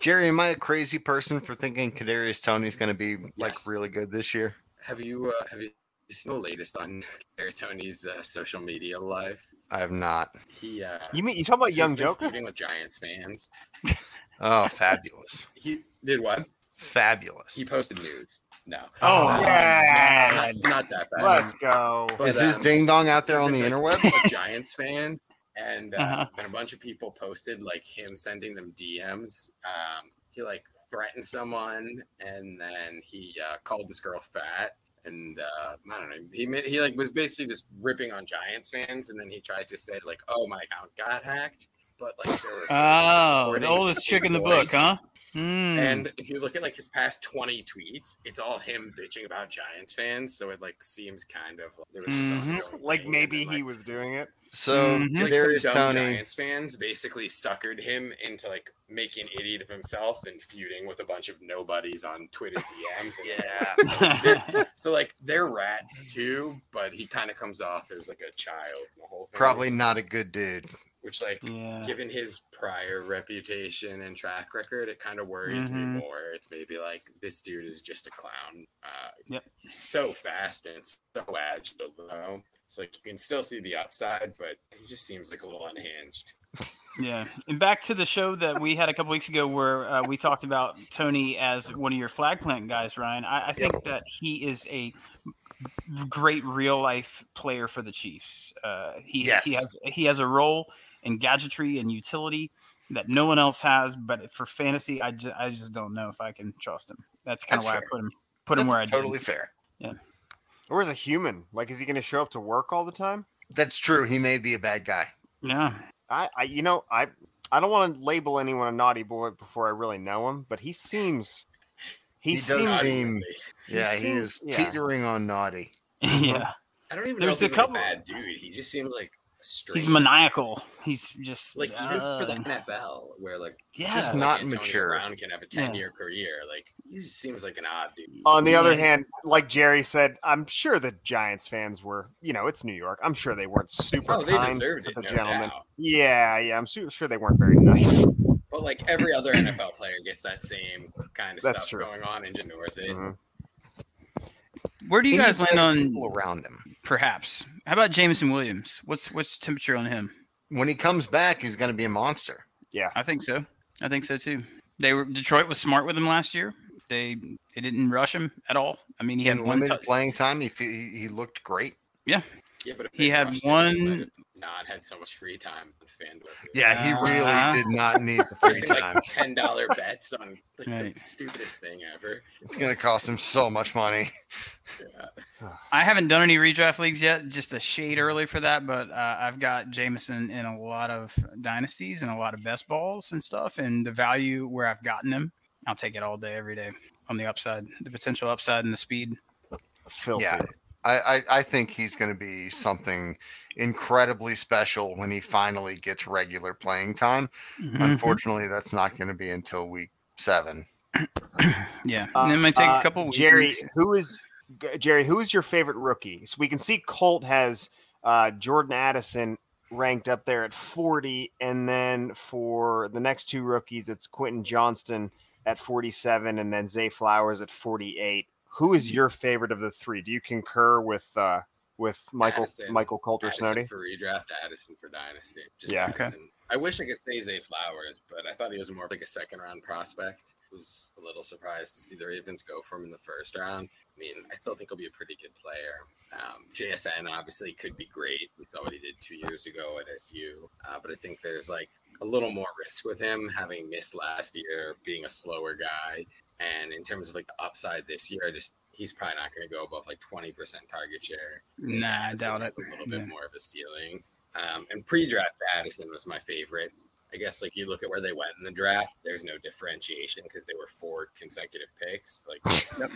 Jerry, am I a crazy person for thinking Kadarius Toney's going to be like Yes. really good this year? Have you uh, have you seen the latest on Darius Toney's uh, social media life? I have not. He uh, You mean you talking about so Young he's Joker? feuding with Giants fans. Oh, fabulous. He did what? Fabulous. He posted nudes. No. Oh, Uh, yes. it's not that bad. Let's go. But, Is his um, ding dong out there on the like, interwebs? a Giants fans, and uh, Uh-huh. then a bunch of people posted like him sending them DMs. Um, he like threatened someone, and then he uh, called this girl fat. And uh, I don't know. He made, he like was basically just ripping on Giants fans, and then he tried to say like, "Oh, my account got hacked," but like there were Oh, the oldest of trick in the book, huh? Hmm. And if you look at like his past 20 tweets, it's all him bitching about Giants fans. So it like seems kind of there was just Mhm. Like maybe then, he like, was doing it. So Mhm. like Kadarius some dumb Toney. Giants fans basically suckered him into like making an idiot of himself and feuding with a bunch of nobodies on Twitter DMs. yeah. so like they're rats too, but he kind of comes off as like a child the whole thing. Probably not a good dude. which like yeah. given his prior reputation and track record, it kind of worries Mhm. me more. It's maybe like this dude is just a clown. Uh, Yep. He's so fast and so agile, though. So like you can still see the upside, but he just seems like a little unhinged. Yeah, and back to the show that we had a couple weeks ago, where uh, we talked about Toney as one of your flag plant guys, Ryan. I, I think that he is a great real life player for the Chiefs. Uh, he Yes. he has he has a role in gadgetry and utility that no one else has. But for fantasy, I just, I just don't know if I can trust him. That's kind of why fair. I put him put him where I do. totally did. fair. Or as a human, like, is he going to show up to work all the time? That's true. He may be a bad guy. Yeah, I, I you know, I, I don't want to label anyone a naughty boy before I really know him, but he seems, he, He does seems, seem- He Yeah, he seems- is yeah. teetering on naughty. yeah. I don't even There's know a if he's couple- a bad dude. He just seems like a straight. He's maniacal. He's just like even for the uh, NFL, where like yeah. Just like not Antonio mature. Brown can have a ten year career. Like he just seems like an odd dude. On the other hand, like Jerry said, I'm sure the Giants fans were, you know, it's New York. I'm sure they weren't super Oh, they kind deserved to it, the no gentleman. doubt. Yeah, yeah, I'm su- sure they weren't very nice. But like every other NFL player gets that same kind of That's stuff true. going on and ignores it. Mhm. Where do you He guys land on around him? Perhaps? How about Jameson Williams? What's what's the temperature on him? When he comes back, he's going to be a monster. Yeah, I think so. I think so too. They were Detroit was smart with him last year. They they didn't rush him at all. I mean, he had In one. limited tou- playing time, he he, he looked great. Yeah, yeah, but if He had one him, he might one- have not had so much free time on FanDuel. Yeah, he really Uh-huh. did not need the free time. like ten dollar bets on like Right. the stupidest thing ever. It's going to cost him so much money. Yeah. I haven't done any redraft leagues yet, just a shade early for that. But uh, I've got Jameson in a lot of dynasties and a lot of best balls and stuff. And the value where I've gotten him, I'll take it all day, every day on the upside, the potential upside and the speed. Filthy. Yeah. I, I, I think he's going to be something incredibly special when he finally gets regular playing time. Mm-hmm. Unfortunately, that's not going to be until week seven. Yeah, and it might take Uh, a couple weeks. Jerry, who is Jerry? Who is your favorite rookie? So we can see Colt has uh, Jordan Addison ranked up there at 40, and then for the next two rookies, it's Quentin Johnston at 47, and then Zay Flowers at 48. Who is your favorite of the three? Do you concur with uh, with Michael Addison. Michael Coulter Addison Snowdy? for redraft, Addison for dynasty. Just Yeah. Okay. I wish I could say Zay Flowers, but I thought he was more like a second round prospect. Was a little surprised to see the Ravens go for him in the first round. I mean, I still think he'll be a pretty good player. Um, JSN obviously could be great. We saw what he did two years ago at SU, uh, but I think there's like a little more risk with him having missed last year, being a slower guy, and in terms of like the upside this year, I just he's probably not going to go above like 20% target share. Nah, I doubt it. A little bit Yeah. more of a ceiling. Um, and pre-draft Addison was my favorite. I guess like you look at where they went in the draft, there's no differentiation because they were four consecutive picks. Like Yep.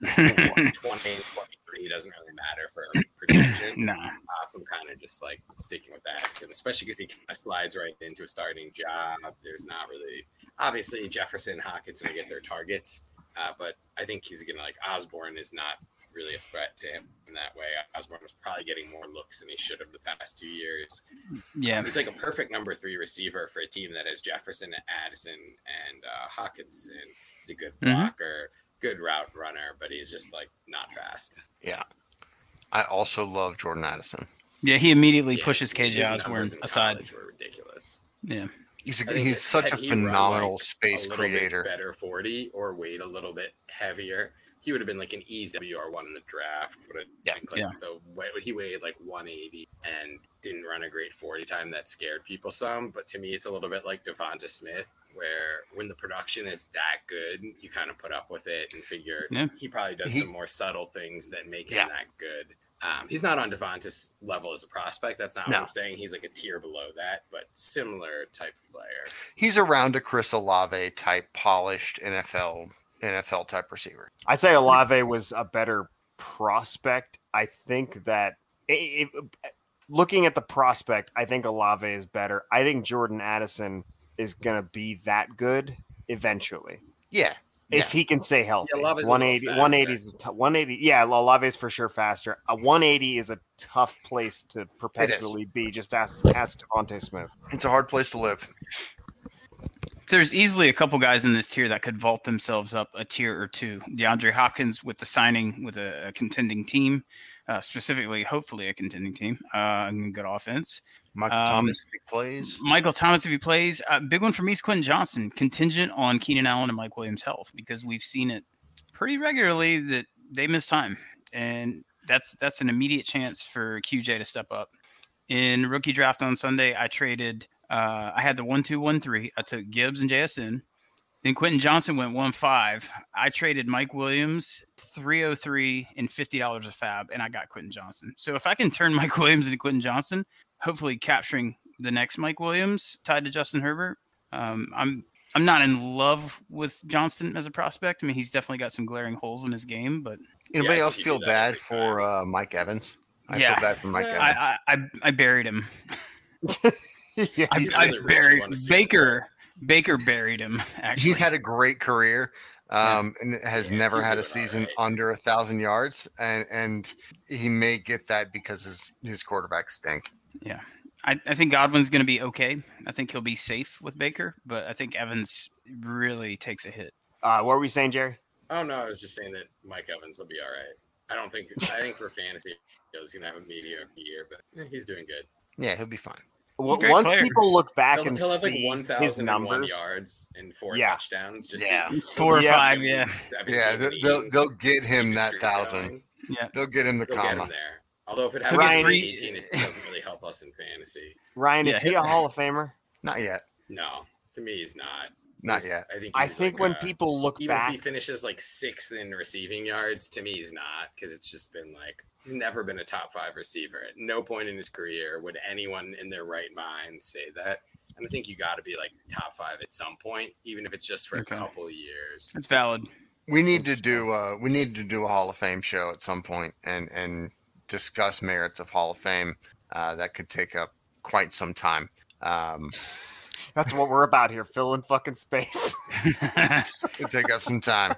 you 20 and 23 doesn't really matter for protection. nah, Uh, so I'm kind of just like sticking with that, and especially because he kind of slides right into a starting job. There's not really, obviously, Jefferson, Hockenson going to get their targets, uh, but I think he's going to like Osborne is not really a threat to him in that way. Osborne was probably getting more looks than he should have the past two years. yeah, He's like a perfect number three receiver for a team that has Jefferson, Addison, and uh, Hockenson. He's a good Mhm. blocker, good route runner, but he's just like not fast. Yeah. I also love Jordan Addison. yeah. He immediately Yeah, pushes KJ his Osborne numbers in aside. Were ridiculous. Yeah, He's, I a, think he's such a had he run, phenomenal like, space a little bit creator. better 40 or weight a little bit heavier. He would have been like an easy WR1 in the draft. But Yeah, think like yeah. the he weighed like 180 and didn't run a great 40 time that scared people some. But to me, it's a little bit like DeVonta Smith, where when the production is that good, you kind of put up with it and figure Yeah. he probably does some more subtle things that make him that good. Um, he's not on DeVonta's level as a prospect. That's not No. what I'm saying. He's like a tier below that, but similar type of player. He's around a Chris Olave type, polished NFL NFL type receiver. I'd say Olave was a better prospect. I think that i- i- looking at the prospect, I think Olave is better. I think Jordan Addison is going to be that good eventually Yeah. if he can stay healthy. Yeah, Olave's a little 180, 180 is a t- 180. Yeah, Olave is for sure faster. A 180 is a tough place to perpetually be. Just ask ask DeVonta Smith. It's a hard place to live. There's easily a couple guys in this tier that could vault themselves up a tier or two. DeAndre Hopkins with the signing with a, a contending team, uh, specifically, hopefully, a contending team, uh, good offense. Michael Um, Thomas if he plays. Michael Thomas, if he plays, uh, big one for me is Quentin Johnston, contingent on Keenan Allen and Mike Williams' health, because we've seen it pretty regularly that they miss time, and that's that's an immediate chance for QJ to step up. In rookie draft on Sunday, I traded. Uh, I had the one two one three. I took Gibbs and JSN. Then Quentin Johnston went one five. I traded Mike Williams three oh three and fifty dollars a fab, and I got Quentin Johnston. So if I can turn Mike Williams into Quentin Johnston, hopefully capturing the next Mike Williams tied to Justin Herbert. Um, I'm I'm not in love with Johnston as a prospect. I mean, he's definitely got some glaring holes in his game, but Anybody I else feel bad for uh, Mike Evans? I Yeah. feel bad for Mike Evans. I, I I I buried him. yeah, I, I really rich. He buried won a Super Baker. Baker buried him. Actually, He's had a great career um, and has Yeah, never had a season alright. under a thousand yards, and and he may get that because his his quarterbacks stink. Yeah, I, I think Godwin's going to be okay. I think he'll be safe with Baker, but I think Evans really takes a hit. Uh, what were we saying, Jerry? Oh no, I was just saying that Mike Evans will be all right. I don't think I think for fantasy he's gonna have a mediocre year, but he's doing good. Yeah, he'll be fine. W- Great once player. people look back He'll, and he'll have like see his 1,001 numbers, yards and four Yeah. touchdowns. Just Yeah. be- Four or Yeah. five, yeah. Yeah, they- they'll, they'll get him that thousand. going. Yeah. They'll get him the They'll get him comma. there. Although if it He'll happens get at three- 18, it doesn't really help us in fantasy. Ryan, is Yeah. he a Hall of Famer? Not yet. No, to me, he's not. Not yet. I think. I think like when a- people look even back, if he finishes like sixth in receiving yards, to me he's not because it's just been like he's never been a top five receiver. At no point in his career would anyone in their right mind say that. And I think you got to be like top five at some point, even if it's just for Okay. a couple of years. It's valid. We need to do uh we need to do a Hall of Fame show at some point and and discuss merits of Hall of Fame. Uh, that could take up quite some time. Um, that's what we're about here, filling fucking space. It'll take up some time.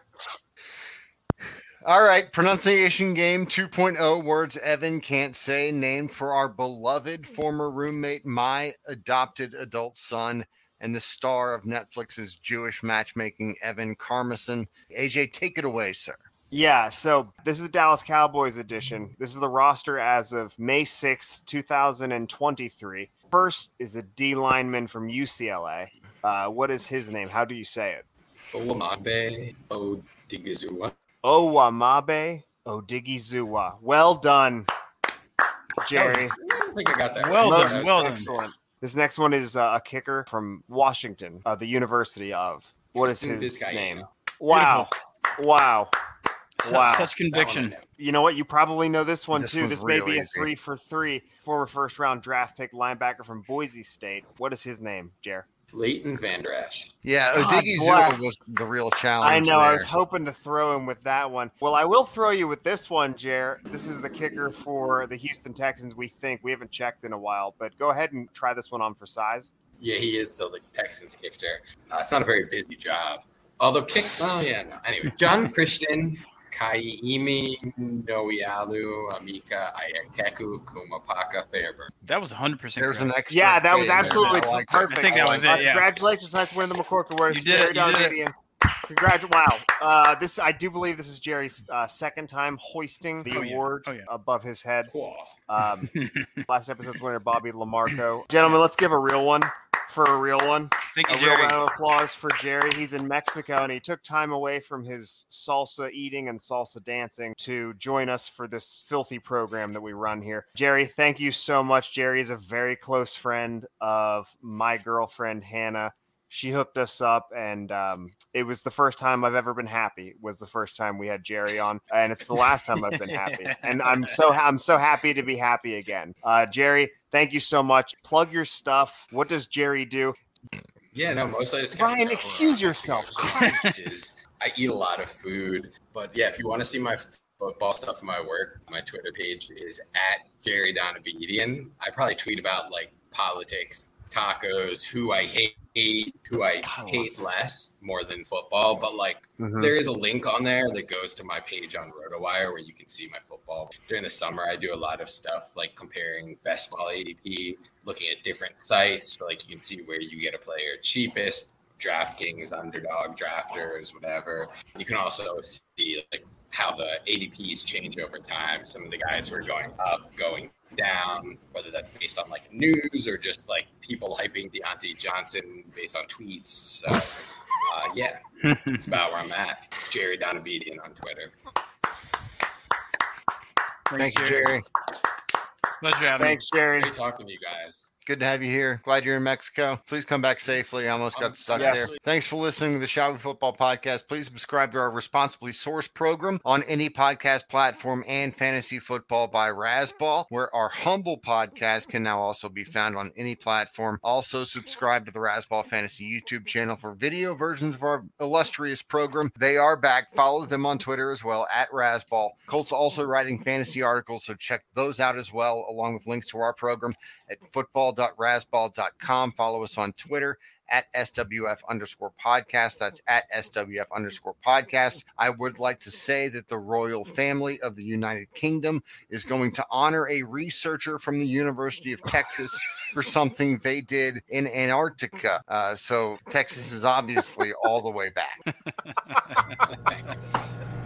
All right, pronunciation game 2.0 words Evan can't say, name for our beloved former roommate, my adopted adult son, and the star of Netflix's Jewish matchmaking, Evan Carmison. AJ, take it away, sir. Yeah, so this is the Dallas Cowboys edition. This is the roster as of May 6th, 2023. First is a D lineman from UCLA. Uh, what is his name? How do you say it? Owamabe Odigizua. Owamabe Odigizua. Well done, Jerry. I don't think I got that. Well. Most done, well done. excellent. This next one is uh, a kicker from Washington, uh, the University of. What is Tristan his Vizcaino. name? Wow. Wow. Su- Wow. Such That conviction. You know what? You probably know this one This too. This may real be a easy. three for three. Former first round draft pick linebacker from Boise State. What is his name, Jer? Leighton Vander Esch. Yeah, God Odigi Zua was the real challenge. I know. I was hoping to throw him with that one. Well, I will throw you with this one, Jer. This is the kicker for the Houston Texans. We think we haven't checked in a while, but go ahead and try this one on for size. Yeah, he is still the Texans kicker. Uh, it's not a very busy job. Although kick, oh yeah, no. Anyway, John Christian, Kaiimi, Noialu, Amika, Ayakeku, Kumapaka, Fairbairn. That was 100% There's correct. an extra. Yeah, that was K in there. absolutely I liked perfect. I think that was Uh, it, yeah. Congratulations, nice win the McCork Awards. You did it, you did it. Congratulations! Wow, uh, this I do believe this is Jerry's uh, second time hoisting the Oh, yeah. award Oh, yeah. above his head. Cool. Um, last episode's winner, Bobby Lamarco. Gentlemen, let's give a real one for a real one. Thank A you, real round of applause for Jerry. He's in Mexico and he took time away from his salsa eating and salsa dancing to join us for this filthy program that we run here. Jerry, thank you so much. Jerry is a very close friend of my girlfriend, Hannah. She hooked us up, and um, it was the first time I've ever been happy. Was the first time we had Jerry on, and it's the last time I've been happy. And I'm so I'm so happy to be happy again. Uh, Jerry, thank you so much. Plug your stuff. What does Jerry do? Yeah, no, mostly I just kinda excuse yourself. I eat a lot of food, but yeah, if you want to see my football stuff my work, my Twitter page is at Jerry Donabedian. I probably tweet about like politics, tacos, who I hate, who I God, hate that. less more than football, but like Mhm. there is a link on there that goes to my page on RotoWire where you can see my football. During the summer, I do a lot of stuff like comparing best ball ADP, looking at different sites. So like you can see where you get a player cheapest, DraftKings, underdog, drafters, whatever. You can also see like how the ADPs change over time. Some of the guys who are going up, going down, whether that's based on like news or just like people hyping Diontae Johnson based on tweets. So uh, yeah, it's about where I'm at. Jerry Donabedian on Twitter. Thank you, Jerry. Pleasure having Thanks, Jerry. Great talking to you guys. Good to have you here. Glad you're in Mexico. Please come back safely. I almost got stuck yes. there. Thanks for listening to the We Football Podcast. Please subscribe to our responsibly sourced program on any podcast platform and fantasy football by Razzball, where our humble podcast can now also be found on any platform. Also, subscribe to the Razzball Fantasy YouTube channel for video versions of our illustrious program. They are back. Follow them on Twitter as well at Razzball. Colt's also writing fantasy articles, so check those out as well, along with links to our program at football.razzball.com. Follow us on Twitter at SWF underscore podcast. That's at SWF underscore podcast. I would like to say that the royal family of the United Kingdom is going to honor a researcher from the University of Texas for something they did in Antarctica. Uh, so Texas is obviously all the way back.